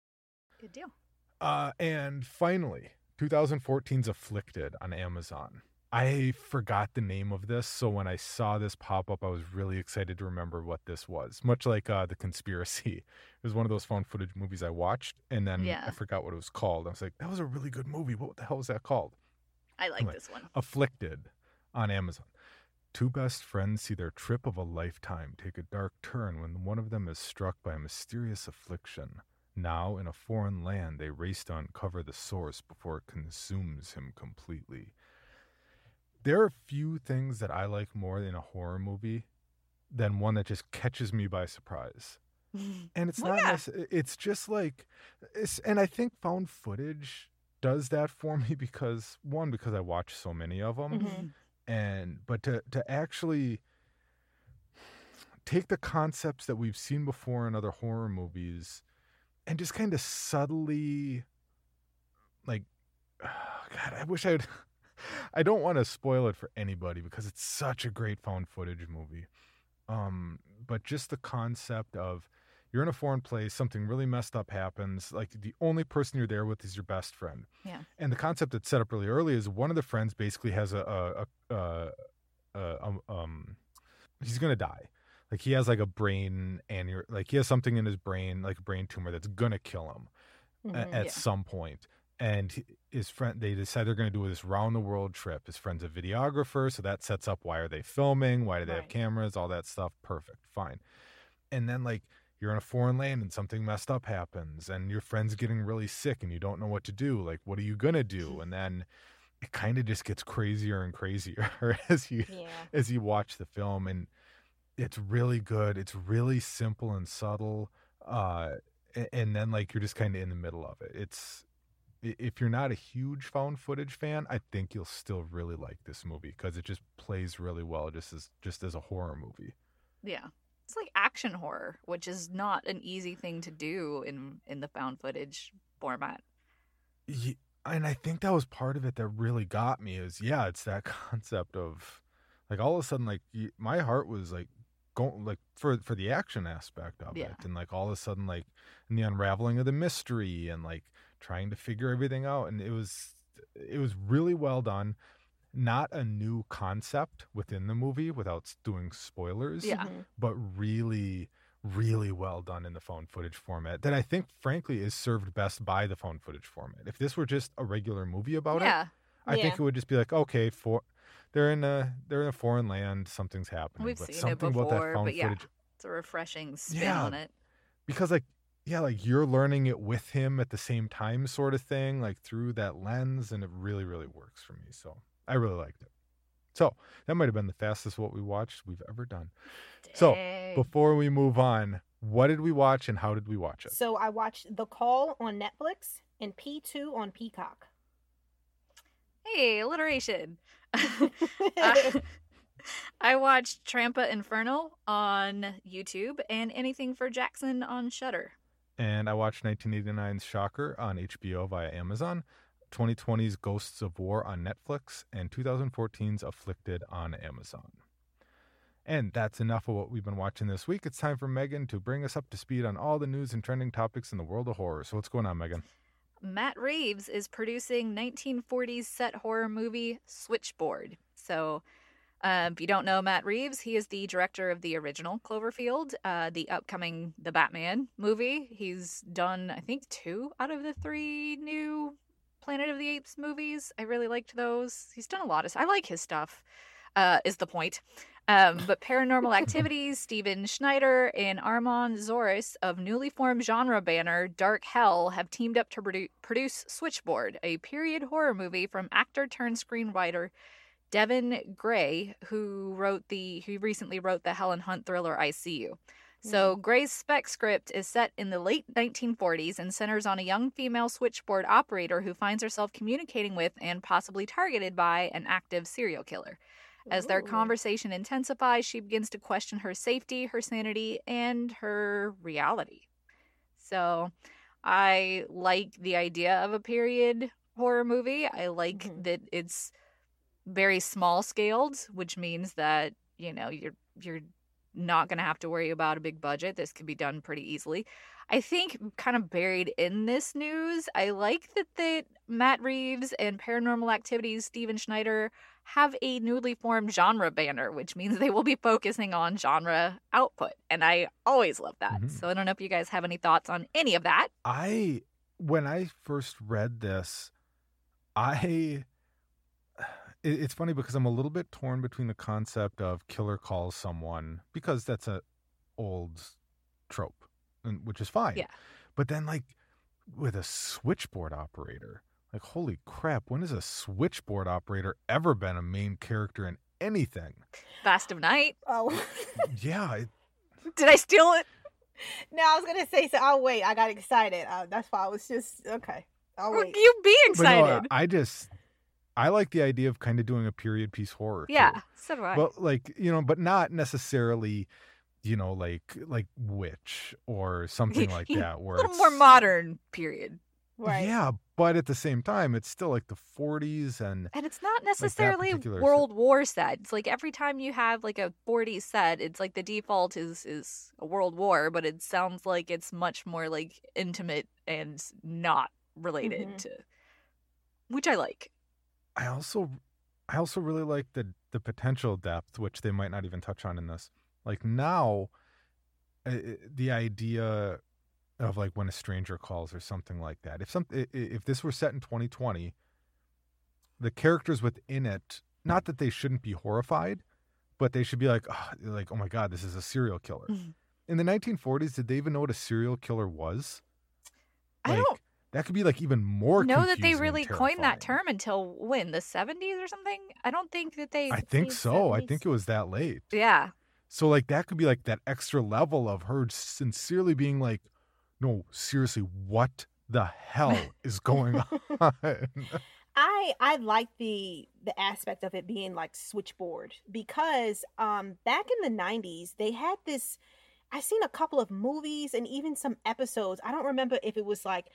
Uh, and finally, 2014's Afflicted on Amazon. I forgot the name of this, so when I saw this pop up, I was really excited to remember what this was. Much like uh, The Conspiracy. It was one of those found footage movies I watched, and then Yeah. I forgot what it was called. I was like, that was a really good movie. What the hell was that called? I like Anyway, this one. Afflicted on Amazon. Two best friends see their trip of a lifetime take a dark turn when one of them is struck by a mysterious affliction. Now, in a foreign land, they race to uncover the source before it consumes him completely. There are few things that I like more in a horror movie than one that just catches me by surprise. <laughs> And it's Well, not, yeah. necess- it's just like, it's, and I think found footage does that for <laughs> me because one, because I watch so many of them Mhm. and but to to actually take the concepts that we've seen before in other horror movies and just kind of subtly like oh <sighs> god i wish i'd <laughs> i don't want to spoil it for anybody because it's such a great found footage movie. Um but just the concept of you're in a foreign place something really messed up happens like the only person you're there with is your best friend. Yeah. and the concept that's set up really early is one of the friends basically has a a, a, a, a um, um he's gonna die like he has like a brain and you're like he has something in his brain like a brain tumor that's gonna kill him a- Mhm. at Yeah. some point and his friend they decide they're going to do this round the world trip his friend's a videographer so that sets up why are they filming why do they have cameras all that stuff perfect fine and then like you're in a foreign land and something messed up happens and your friend's getting really sick and you don't know what to do like what are you going to do <laughs> and then it kind of just gets crazier and crazier <laughs> as you Yeah. as you watch the film and it's really good it's really simple and subtle uh and then like you're just kind of in the middle of it it's if you're not a huge found footage fan i think you'll still really like this movie because it just plays really well just as just as a horror movie Yeah. It's like action horror, which is not an easy thing to do in in the found footage format. Ye- and I think that was part of it that really got me is yeah, it's that <laughs> concept of like all of a sudden like my heart was like going like for for the action aspect of Yeah. it and like all of a sudden like in the unraveling of the mystery and like trying to figure everything out and it was it was really well done. Not a new concept within the movie without doing spoilers Yeah. Mhm. but really really well done in the phone footage format that I think frankly is served best by the phone footage format. If this were just a regular movie about it, yeah. I think it would just be like, okay, for they're in a they're in a foreign land, something's happening. We've but seen it something about that before, found but yeah. footage It's a refreshing spin Yeah. on it. because like yeah, like you're learning it with him at the same time sort of thing, like through that lens, and it really, really works for me. So I really liked it. So that might have been the fastest what we watched we've ever done. So before we move on, what did we watch and how did we watch it? So I watched The Call on Netflix and P2 on Peacock. Hey, alliteration. I, <laughs> <laughs> I watched Trampa Infernal on YouTube and anything for Jackson on Shudder. And I watched 1989's Shocker on HBO via Amazon, 2020's Ghosts of War on Netflix, and 2014's Afflicted on Amazon. And that's enough of what we've been watching this week. It's time for Meagan to bring us up to speed on all the news and trending topics in the world of horror. So what's going on, Meagan? Matt Reeves is producing 1940s set horror movie Switchboard. So, um, if you don't know Matt Reeves, he is the director of the original Cloverfield, uh, the upcoming The Batman movie. He's done, I think, two out of the three new Planet of the Apes movies. I really liked those. He's done a lot of. I like his stuff. Uh, is the point. Um, but Paranormal Activities, Steven Schneider and Armand Zoris of newly formed genre banner Dark Hell have teamed up to produ- produce Switchboard, a period horror movie from actor turned screenwriter Devon Graye, who wrote the who recently wrote the Helen Hunt thriller I See You. So Graye's spec script is set in the late 1940s and centers on a young female switchboard operator who finds herself communicating with and possibly targeted by an active serial killer. As their Ooh. conversation intensifies, she begins to question her safety, her sanity, and her reality. So I like the idea of a period horror movie. I like Mhm. that it's very small scaled, which means that, you know, you're you're not going to have to worry about a big budget. This could be done pretty easily. I think kind of buried in this news, I like that the Matt Reeves and Paranormal Activities Steven Schneider have a newly formed genre banner, which means they will be focusing on genre output. And I always love that. Mhm. So I don't know if you guys have any thoughts on any of that. I when I first read this, I <sighs> it, it's funny because I'm a little bit torn between the concept of killer calls someone because that's a old trope, and, which is fine. Yeah. But then like with a switchboard operator, like holy crap, when has a switchboard operator ever been a main character in anything? Vast of Night. Oh, Yeah, it, <laughs> Did I steal it? no, I was gonna say so. I'll wait. I got excited. Uh, that's why I was just okay. I'll wait. You be but no, excited. I just I like the idea of kind of doing a period piece horror. too. yeah, so do I. Well, like you know, but not necessarily, you know, like like witch or something <laughs> like that. a little it's, more modern period. Right. Yeah, but at the same time, it's still like the 40s, and And it's not necessarily set. World War set. It's like every time you have like a 40s set, it's like the default is is a World War, but it sounds like it's much more like intimate and not related Mhm. to which I like. I also I also really like the the potential depth, which they might not even touch on in this. Like now, uh, the idea of like when a stranger calls or something like that. If some if this were set in 2020, the characters within it, not that they shouldn't be horrified, but they should be like, oh, like oh my god, this is a serial killer. Mhm. In the 1940s, did they even know what a serial killer was? I don't That could be like even more. know that they really coined that term until when? The 70s or something? I don't think that they I think 60s, so. I think it was that late. Yeah. So like that could be like that extra level of her sincerely being like, no, seriously, what the hell <laughs> is going on? <laughs> I I like the the aspect of it being like switchboard because um back in the 90s they had this I seen a couple of movies and even some episodes. I don't remember if it was like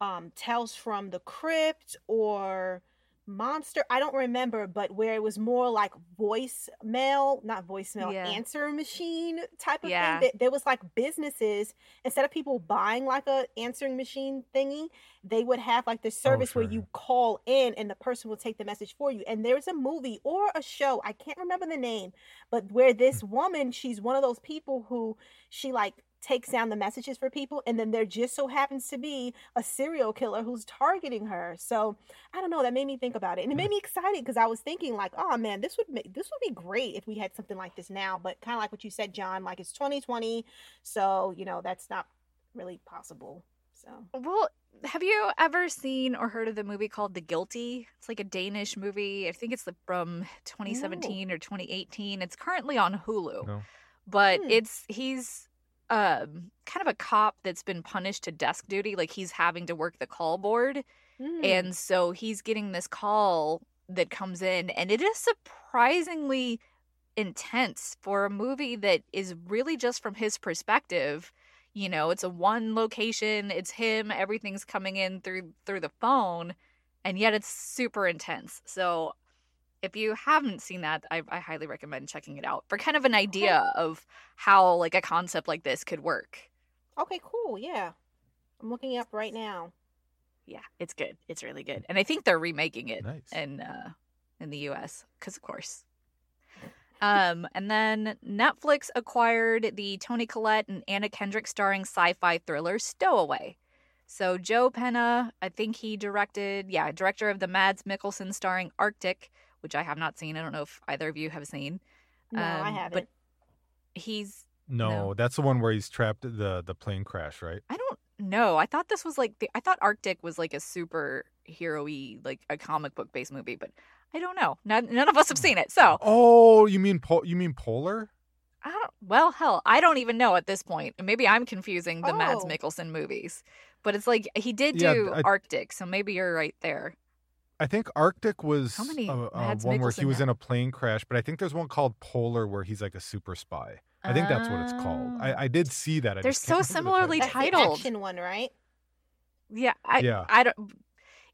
um Tales from the Crypt or Monster. I don't remember, but where it was more like voicemail, not voicemail, Yeah. answer machine type of Yeah. thing. That there was like businesses instead of people buying like a answering machine thingy, they would have like the oh, service where sure. you call in and the person will take the message for you. And there's a movie or a show, I can't remember the name, but where this hmm. woman, she's one of those people who she like takes down the messages for people and then there just so happens to be a serial killer who's targeting her. So, I don't know, that made me think about it. And it made <laughs> me excited because I was thinking like, oh man, this would make this would be great if we had something like this now, but kind of like what you said, Jon, like it's 2020, so, you know, that's not really possible. So, Well, have you ever seen or heard of the movie called The Guilty? It's like a Danish movie. I think it's from 2017 or 2018. It's currently on Hulu. No. But Hmm. it's he's um kind of a cop that's been punished to desk duty like he's having to work the call board. Mm, and so he's getting this call that comes in and it is surprisingly intense for a movie that is really just from his perspective. You know it's a one location it's him everything's coming in through through the phone and yet it's super intense. So if you haven't seen that I, I highly recommend checking it out for kind of an idea of how like a concept like this could work okay, cool. Yeah. I'm looking it up right now. yeah it's good it's really good and i think they're remaking it Nice. in uh in the us because of course um and then netflix acquired the toni collette and anna kendrick starring sci-fi thriller stowaway So Joe Penna, I think he directed, yeah, director of the Mads Mikkelsen starring Arctic, which I have not seen. I don't know if either of you have seen. No, I Um, haven't. But he's No, No. that's the one where he's trapped the the plane crash, right? I don't know. I thought this was like the, I thought Arctic was like a super hero-y, like a comic book based movie, but I don't know. None, none of us have seen it. So Oh, you mean pol- you mean polar? I don't, well, hell, I don't even know at this point. Maybe I'm confusing the Mads Oh. Mikkelsen movies. But it's like he did Yeah, do I- Arctic, so maybe you're right there. I think Arctic was How many uh, uh, one where he was now? in a plane crash, but I think there's one called Polar where he's like a super spy. I think that's what it's called. I, I did see that. I They're so remember the similarly. That's the titled. action one, right? Yeah, I Yeah. I don't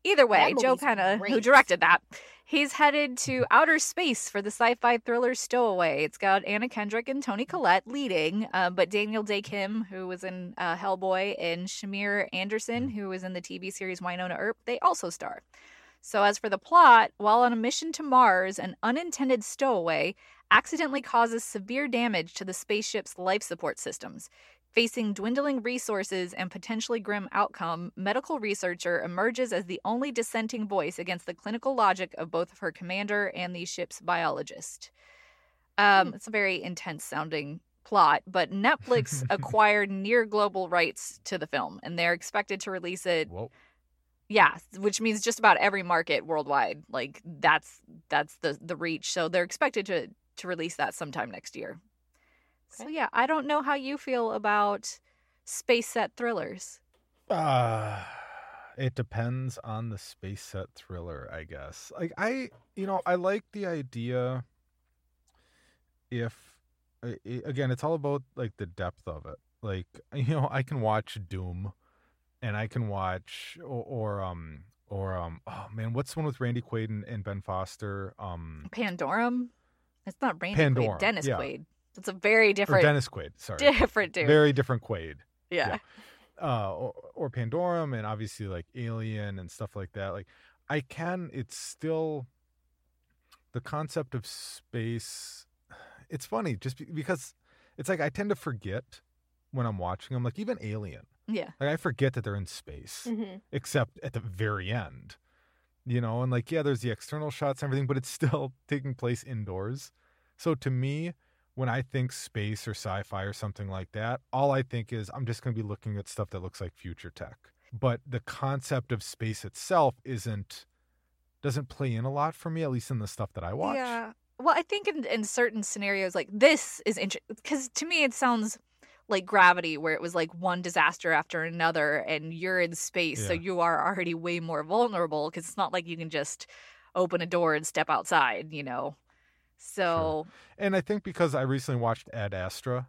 Either way, Joe movie's Penna, who directed that, he's headed to outer space for the sci-fi thriller Stowaway. It's got Anna Kendrick and Toni Collette leading, uh, but Daniel Dae Kim, who was in uh, Hellboy, and Shamir Anderson, who was in the TV series Wynonna Earp, they also star. So, as for the plot, while on a mission to Mars, an unintended stowaway accidentally causes severe damage to the spaceship's life support systems. Facing dwindling resources and potentially grim outcome, medical researcher emerges as the only dissenting voice against the clinical logic of both of her commander and the ship's biologist. Um, it's a very intense sounding plot, but Netflix <laughs> acquired near global rights to the film, and they're expected to release it Whoa. Yeah, which means just about every market worldwide. Like that's that's the the reach. So they're expected to to release that sometime next year. So yeah, I don't know how you feel about space set thrillers. Uh, it depends on the space set thriller, I guess. Like I, you know, I like the idea if i- i- again, it's all about like the depth of it. Like, <laughs> you know, I can watch Doom and I can watch or, or um or um oh man, what's the one with Randy Quaid and, and Ben Foster? Um Pandorum. It's not Randy Pandorum, Quaid. Dennis yeah. Quaid. It's a very or different Dennis Quaid, <laughs> sorry. different dude. Very different Quaid. yeah. uh or, or Pandorum and obviously like Alien and stuff like that. Like I can it's still the concept of space it's funny just be- because it's like I tend to forget when I'm watching them like even Alien. Yeah. Like I forget that they're in space Mm-hmm. except at the very end. You know, and like yeah, there's the external shots and everything, but it's <laughs> still taking place indoors. So to me, when I think space or sci-fi or something like that, all I think is I'm just going to be looking at stuff that looks like future tech. But the concept of space itself isn't doesn't play in a lot for me, at least in the stuff that I watch. Yeah. Well, I think in, in certain scenarios, like this is interesting because to me it sounds like Gravity, where it was like one disaster after another, and you're in space, so you are already way more vulnerable because it's not like you can just open a door and step outside, you know. So And I think because I recently watched Ad Astra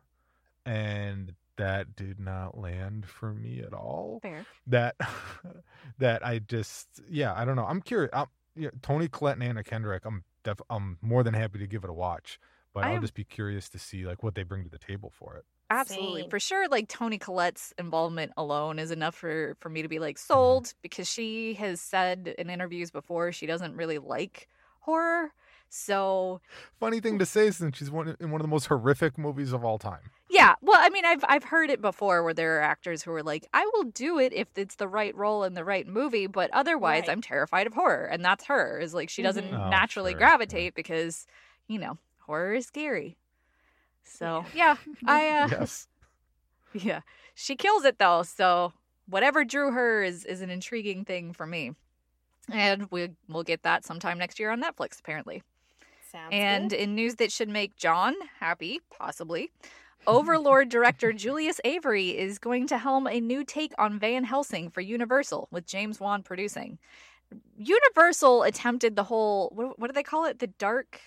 and that did not land for me at all. fair. that <laughs> that I just yeah I don't know I'm curious I'm, yeah, Toni Collette and Anna Kendrick I'm def- I'm more than happy to give it a watch but I I'll just be curious to see like what they bring to the table for it Absolutely. Same. For sure like Toni Collette's involvement alone is enough for for me to be like Mm-hmm. sold because she has said in interviews before she doesn't really like horror. So funny thing to say since she's one in one of the most horrific movies of all time Yeah, well, I mean, I've I've heard it before where there are actors who are like, I will do it if it's the right role in the right movie, but otherwise, Right. I'm terrified of horror, and that's her. Is like she doesn't Mhm. Oh, naturally sure, yeah. gravitate because, you know, horror is scary. So yeah, I uh, <laughs> yes yeah, she kills it though. So whatever drew her is is an intriguing thing for me, and we we'll get that sometime next year on Netflix apparently. Sounds And good. in news that should make Jon happy, possibly, <laughs> Overlord director Julius Avery is going to helm a new take on Van Helsing for Universal, with James Wan producing. Universal attempted the whole what, what do they call it? The dark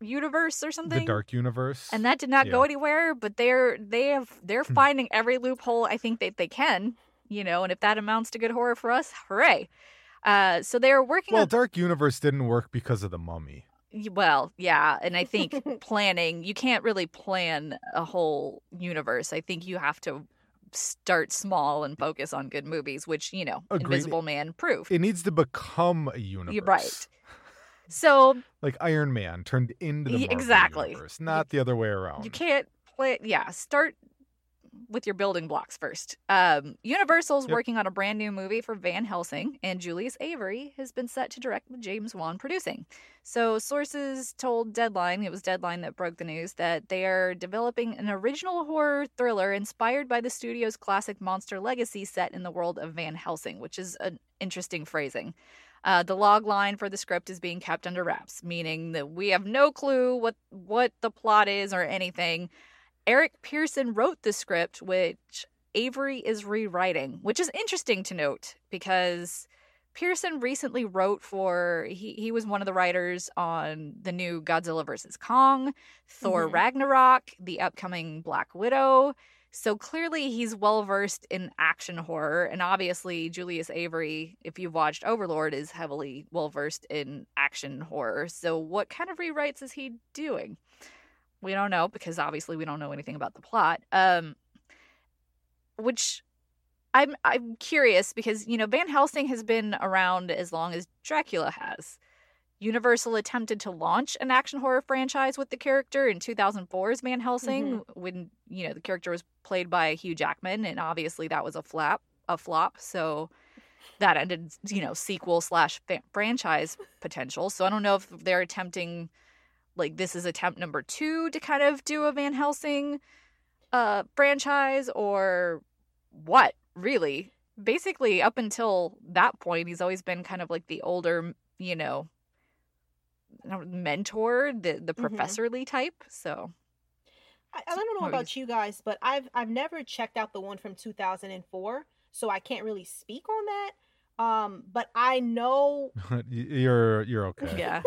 universe or something. the Dark Universe and that did not go anywhere. But they're they have they're Hmm. finding every loophole I think that they can, you know. And if that amounts to good horror for us, hooray! Uh, so they're working well on Dark Universe didn't work because of the Mummy Well, yeah, and I think <laughs> planning, you can't really plan a whole universe. I think you have to start small and focus on good movies, which, you know, Agreed. Invisible Man proved. it needs to become a universe You're right. So like Iron Man turned into the Marvel exactly. universe not the other way around you can't play, yeah, start with your building blocks first. Um, Universal's Yep. working on a brand new movie for Van Helsing, and Julius Avery has been set to direct with James Wan producing. So, sources told Deadline, it was Deadline that broke the news, that they are developing an original horror thriller inspired by the studio's classic Monster Legacy set in the world of Van Helsing, which is an interesting phrasing. Uh, the log line for the script is being kept under wraps, meaning that we have no clue what what the plot is or anything. Eric Pearson wrote the script, which Avery is rewriting, which is interesting to note because Pearson recently wrote for he he was one of the writers on the new Godzilla vs Kong, Thor Mhm. Ragnarok, the upcoming Black Widow. So clearly he's well versed in action horror and obviously Julius Avery, if you've watched Overlord, is heavily well versed in action horror. So what kind of rewrites is he doing? We don't know because obviously we don't know anything about the plot. Um which I'm I'm curious because you know Van Helsing has been around as long as Dracula has. Universal attempted to launch an action horror franchise with the character in 2004's Van Helsing when you know the character was played by Hugh Jackman and obviously that was a flap a flop so that ended you know sequel slash franchise potential. So I don't know if they're attempting like this is attempt number two to kind of do a Van Helsing uh franchise or what really? Basically up until that point he's always been kind of like the older you know mentor the the professorly type so I, I don't know about you guys, but I've I've never checked out the one from 2004, so I can't really speak on that. Um, but I know <laughs> you're you're okay. <laughs> yeah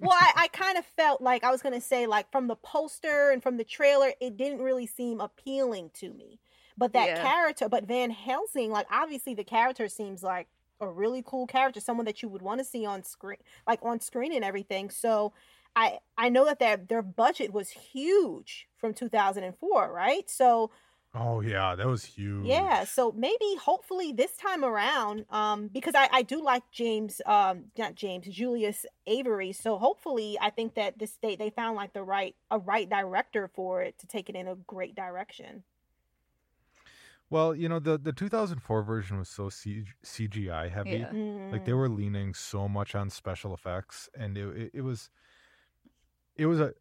well, I, I kind of felt like I was gonna say, like from the poster and from the trailer, it didn't really seem appealing to me. But that Yeah. character, but Van Helsing, like obviously the character seems like a really cool character, someone that you would want to see on screen, like on screen and everything. So I I know that their their budget was huge from 2004, right? So Oh yeah, that was huge. yeah, so maybe hopefully this time around, um, because I, I do like James, um, not James, Julius Avery. So hopefully, I think that this they they found like the right a right director for it to take it in a great direction. Well, you know the the 2004 version was so C- CGI heavy. Yeah. Like they Mm. were leaning so much on special effects, and it, it, it was it was a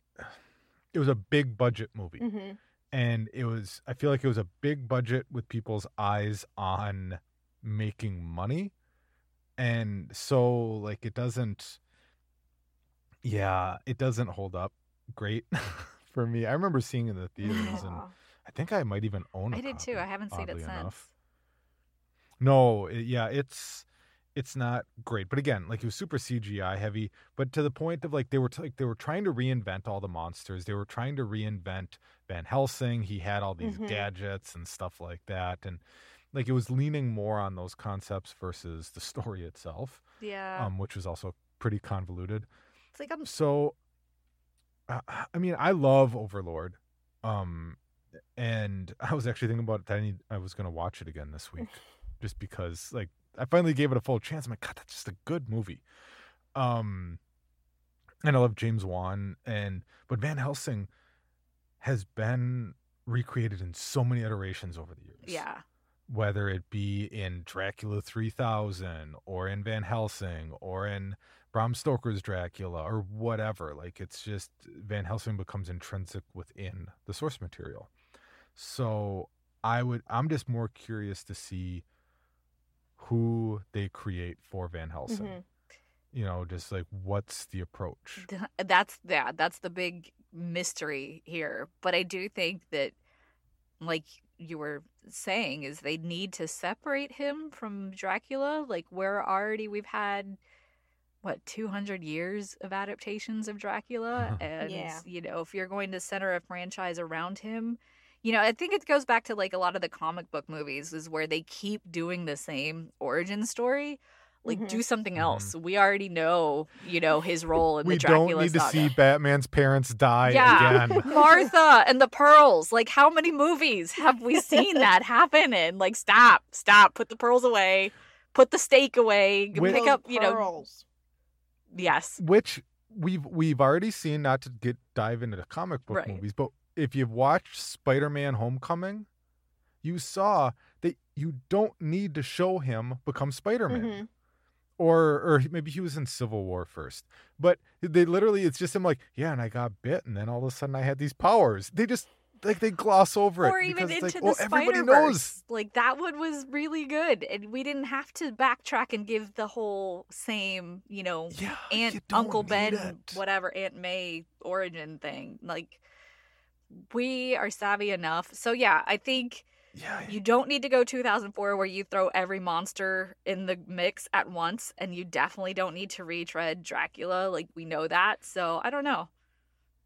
it was a big budget movie, Mhm. and it was I feel like it was a big budget with people's eyes on making money, and so like it doesn't. Yeah, it doesn't hold up great <laughs> for me. I remember seeing it in the theaters, and <laughs> Aw. I think I might even own. it. I did too I haven't seen it since enough. No, it, yeah, it's it's not great. But again, like it was super CGI heavy, but to the point of like they were t- like they were trying to reinvent all the monsters. They were trying to reinvent Van Helsing. He had all these Mhm. gadgets and stuff like that, and like it was leaning more on those concepts versus the <laughs> story itself, yeah um, which was also pretty convoluted. it's like I'm So, uh, I mean, I love Overlord, um, and <laughs> I was actually thinking about that. I, need, I was going to watch it again this week, just because, like, I finally gave it a full chance. I'm like, God, that's just a good movie. Um, and I love James Wan, and but Van Helsing has been recreated in so many iterations over the years yeah whether it be in Dracula 3000 or in Van Helsing or in Bram Stoker's Dracula or whatever. Like it's just Van Helsing becomes intrinsic within the source material. So I would, I'm just more curious to see who they create for Van Helsing. Mhm. You know, just like what's the approach? Th- that's yeah that's the big mystery here but i do think that like you were saying is they need to separate him from dracula like where already we've had what 200 years of adaptations of dracula <laughs> and Yeah. you know if you're going to center a franchise around him you know i think it goes back to like a lot of the comic book movies is where they keep doing the same origin story like Mhm. do something else we already know you know his role in we the dracula don't need saga. to see Batman's parents die Yeah. again. <laughs> Martha and the pearls. Like, how many movies have we seen that happen in? Like, stop, stop, put the pearls away, put the steak away, g- Wait- pick up, you know, pearls. yes. which we've we've already seen not to get dive into the comic book Right. movies but if you've watched spider-man homecoming you saw that you don't need to show him become Spider-Man. Mhm. Or or maybe he was in Civil War first. But they literally it's just him like, yeah, and I got bit and then all of a sudden I had these powers. They just like they gloss over or it even into like, the well, Spider. Verse. Like that one was really good, and we didn't have to backtrack and give the whole same, you know, Aunt Uncle Ben, whatever Aunt May origin thing. Like we are savvy enough. So yeah, I think yeah, you don't need to go 2004 where you throw every monster in the mix at once, and you definitely don't need to retread Dracula. Like we know that. So I don't know.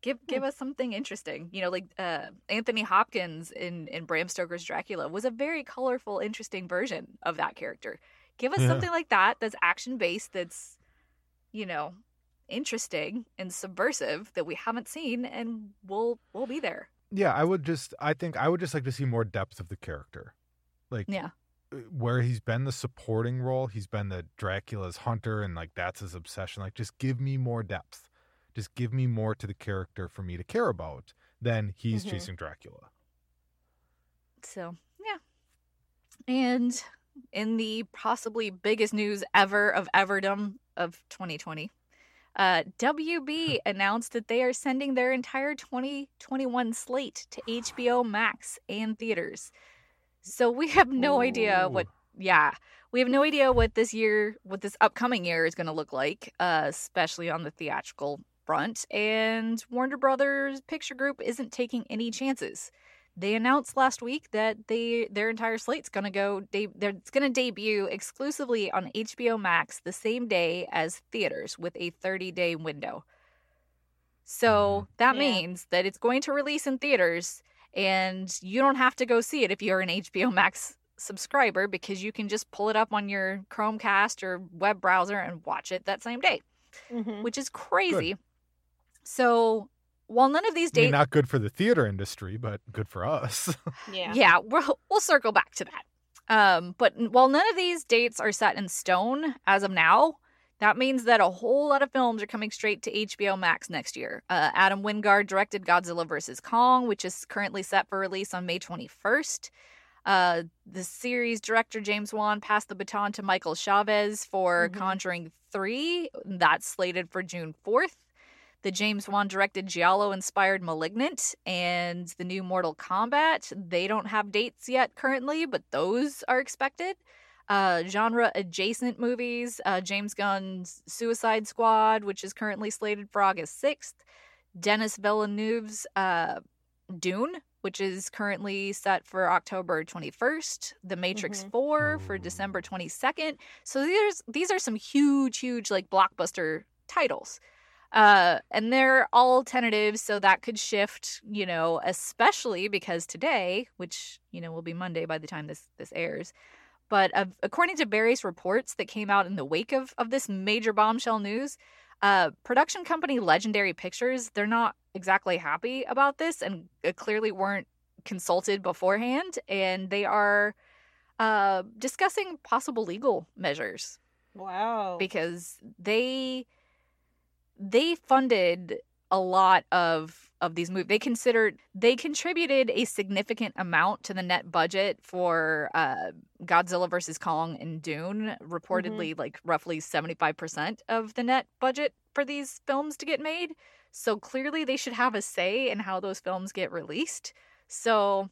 Give give us something interesting. You know, like uh, Anthony Hopkins in in Bram Stoker's Dracula was a very colorful, interesting version of that character. Give us Yeah. something like that that's action based. That's you know interesting and subversive that we haven't seen, and we'll we'll be there. Yeah, I would just I think I would just like to see more depth of the character. Like Yeah. uh, where he's been the supporting role, he's been the Dracula's hunter and like that's his obsession. Like just give me more depth. Just give me more to the character for me to care about than he's Mhm. chasing Dracula. So, yeah. And in the possibly biggest news ever of everdom of 2020, uh, WB <laughs> announced that they are sending their entire 2021 slate to HBO Max and theaters. So we have no idea what, yeah, we have no idea what this year, what this upcoming year is going to look like, uh, especially on the theatrical front. And Warner Brothers Picture Group isn't taking any chances they announced last week that they their entire slate's going to go de- they're, it's going to debut exclusively on HBO Max the same day as theaters with a 30-day window. So that Yeah. means that it's going to release in theaters and you don't have to go see it if you're an HBO Max subscriber because you can just pull it up on your Chromecast or web browser and watch it that same day, Mhm. which is crazy. So while none of these I mean, not good for the theater industry, but good for us. <laughs> Yeah. yeah, we'll, we'll circle back to that. Um, but while none of these dates are set in stone as of now, that means that a whole lot of films are coming straight to HBO Max next year. Uh, Adam Wingard directed Godzilla vs. Kong, which is currently set for release on May 21st. Uh, the series director James Wan passed the baton to Michael Chaves for Conjuring 3. That's slated for June 4th. The James Wan directed Giallo inspired Malignant and the new Mortal Kombat. They don't have dates yet currently, but those are expected. Uh, genre adjacent movies uh, James Gunn's Suicide Squad, which is currently slated for August 6th. Denis Villeneuve's uh, Dune, which is currently set for October 21st. The Matrix 4 for December 22nd. So these these are some huge, huge like blockbuster titles. Uh, and they're all tentative, so that could shift, you know, especially because today, which, you know, will be Monday by the time this this airs, but uh, according to various reports that came out in the wake of, of this major bombshell news, uh, production company Legendary Pictures, they're not exactly happy about this and uh, clearly weren't consulted beforehand. And they are uh, discussing possible legal measures Wow. because they they funded a lot of of these movies. They considered they contributed a significant amount to the net budget for uh, Godzilla versus Kong and Dune. Reportedly, like roughly seventy five percent of the net budget for these films to get made. So clearly, they should have a say in how those films get released. So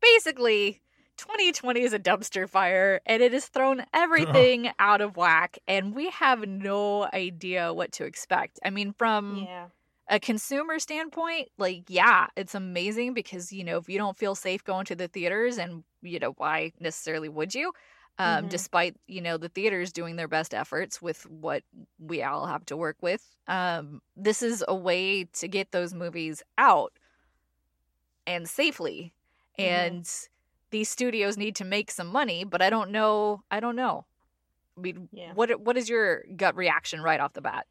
basically 2020 is a dumpster fire and it has thrown <laughs> everything out of whack and we have no idea what to expect. I mean from Yeah. a consumer standpoint, like yeah, it's amazing because you know, if you don't feel safe going to the theaters and you know, why necessarily would you? Um, Mhm. despite you know the theaters doing their best efforts with what we all have to work with um, this is a way to get those movies out and safely and these studios need to make some money but i don't know i don't know I mean, Yeah. what what is your gut reaction right off the bat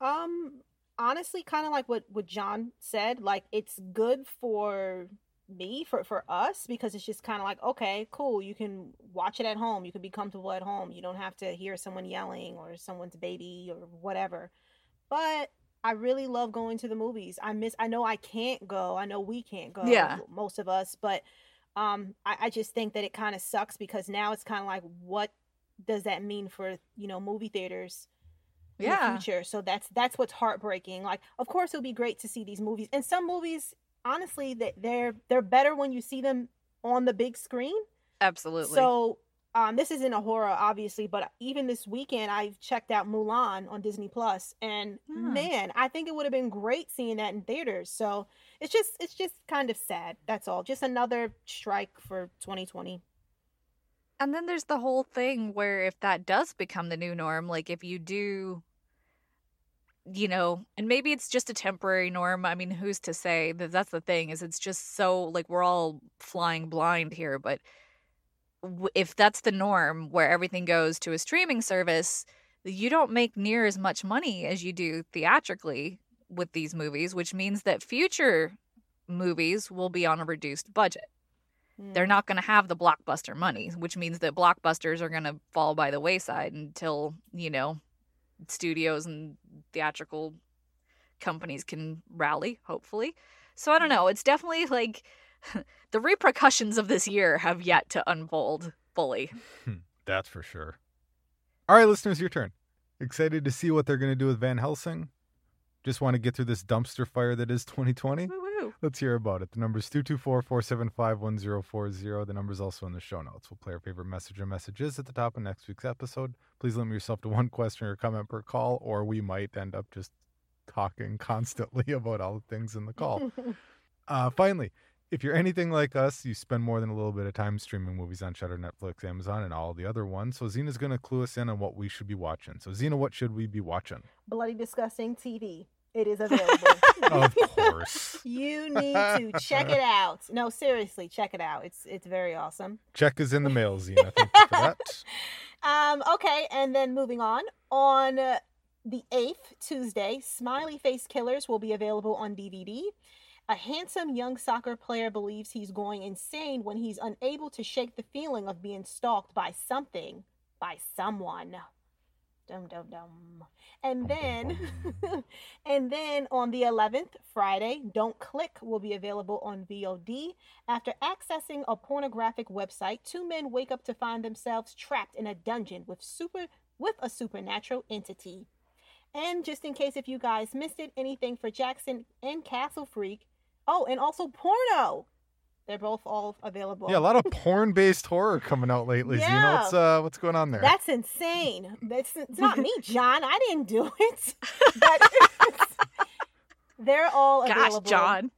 Um, honestly, kind of like what what John said. Like, it's good for me, for for us, because it's just kind of like, okay, cool. You can watch it at home. You can be comfortable at home. You don't have to hear someone yelling or someone's baby or whatever. But I really love going to the movies. I miss. I know I can't go. I know we can't go. Yeah. Most of us, but Um, I, I just think that it kind of sucks because now it's kind of like, what does that mean for you know movie theaters in Yeah. the future? So that's that's what's heartbreaking. Like, of course, it would be great to see these movies, and some movies, honestly, that they're they're better when you see them on the big screen. Absolutely. So, um, this isn't a horror, obviously, but even this weekend, I've checked out Mulan on Disney Plus, and Hmm. man, I think it would have been great seeing that in theaters. So it's just, it's just kind of sad. That's all. Just another strike for 2020. And then there's the whole thing where if that does become the new norm, like if you do, you know, and maybe it's just a temporary norm. I mean, who's to say that that's the thing is it's just so like we're all flying blind here. But if that's the norm where everything goes to a streaming service, you don't make near as much money as you do theatrically with these movies, which means that future movies will be on a reduced budget they're hmm. not going to have the blockbuster money, which means that blockbusters are going to fall by the wayside until, you know, studios and theatrical companies can rally, hopefully. So I don't hmm. know. It's definitely like <laughs> the repercussions of this year have yet to unfold fully. That's for sure. All right, listeners, your turn. Excited to see what they're going to do with Van Helsing? Just want to get through this dumpster fire that is 2020? Woo-woo. Let's hear about it. The number is 224 475 1040. The number is also in the show notes. We'll play our favorite message or messages at the top of next week's episode. Please limit yourself to one question or comment per call, or we might end up just talking <laughs> constantly about all the things in the call. <laughs> Uh, finally, if you're anything like us, you spend more than a little bit of time streaming movies on Shudder, Netflix, Amazon, and all the other ones. So Zena's going to clue us in on what we should be watching. So Zena, what should we be watching? Bloody Disgusting TV. It is available. <laughs> Of course. <laughs> you need to check it out. No, seriously, check it out. It's it's very awesome. Check is in the mail, <laughs> Zena. Thank you for that. Um, okay, and then moving on. On uh, the 8th, Tuesday, Smiley Face Killers will be available on DVD. A handsome young soccer player believes he's going insane when he's unable to shake the feeling of being stalked by something, by someone. Dum dum dum. And then <laughs> and then on the 11th, Friday, Don't Click will be available on VOD. After accessing a pornographic website, two men wake up to find themselves trapped in a dungeon with super with a supernatural entity. And just in case if you guys missed it, anything for Jackson and Castle Freak. Oh, and also porno. They're both all available. Yeah, a lot of porn-based horror coming out lately. Zena, Yeah. what's uh, what's going on there? That's insane. That's it's not me, <laughs> Jon. I didn't do it. <laughs> But <laughs> they're all Gosh, available. Jon.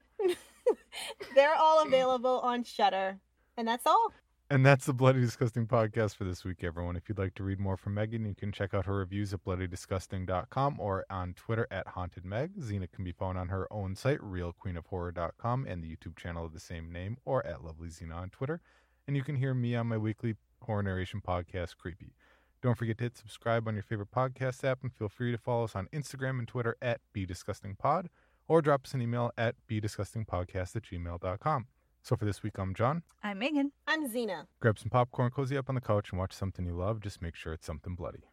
They're all available on Shudder, and that's all. And that's the Bloody Disgusting podcast for this week, everyone. If you'd like to read more from Meagan, you can check out her reviews at bloodydisgusting.com or on Twitter at hauntedmeg. Zena can be found on her own site, realqueenofhorror.com, and the YouTube channel of the same name, or at Lovely Zena on Twitter. And you can hear me on my weekly horror narration podcast, Creepy. Don't forget to hit subscribe on your favorite podcast app, and feel free to follow us on Instagram and Twitter at BDisgustingPod, or drop us an email at BDisgustingPodcast at gmail.com. So for this week, I'm Jon. I'm Meagan. I'm Zena. Grab some popcorn, cozy up on the couch, and watch something you love. Just make sure it's something bloody.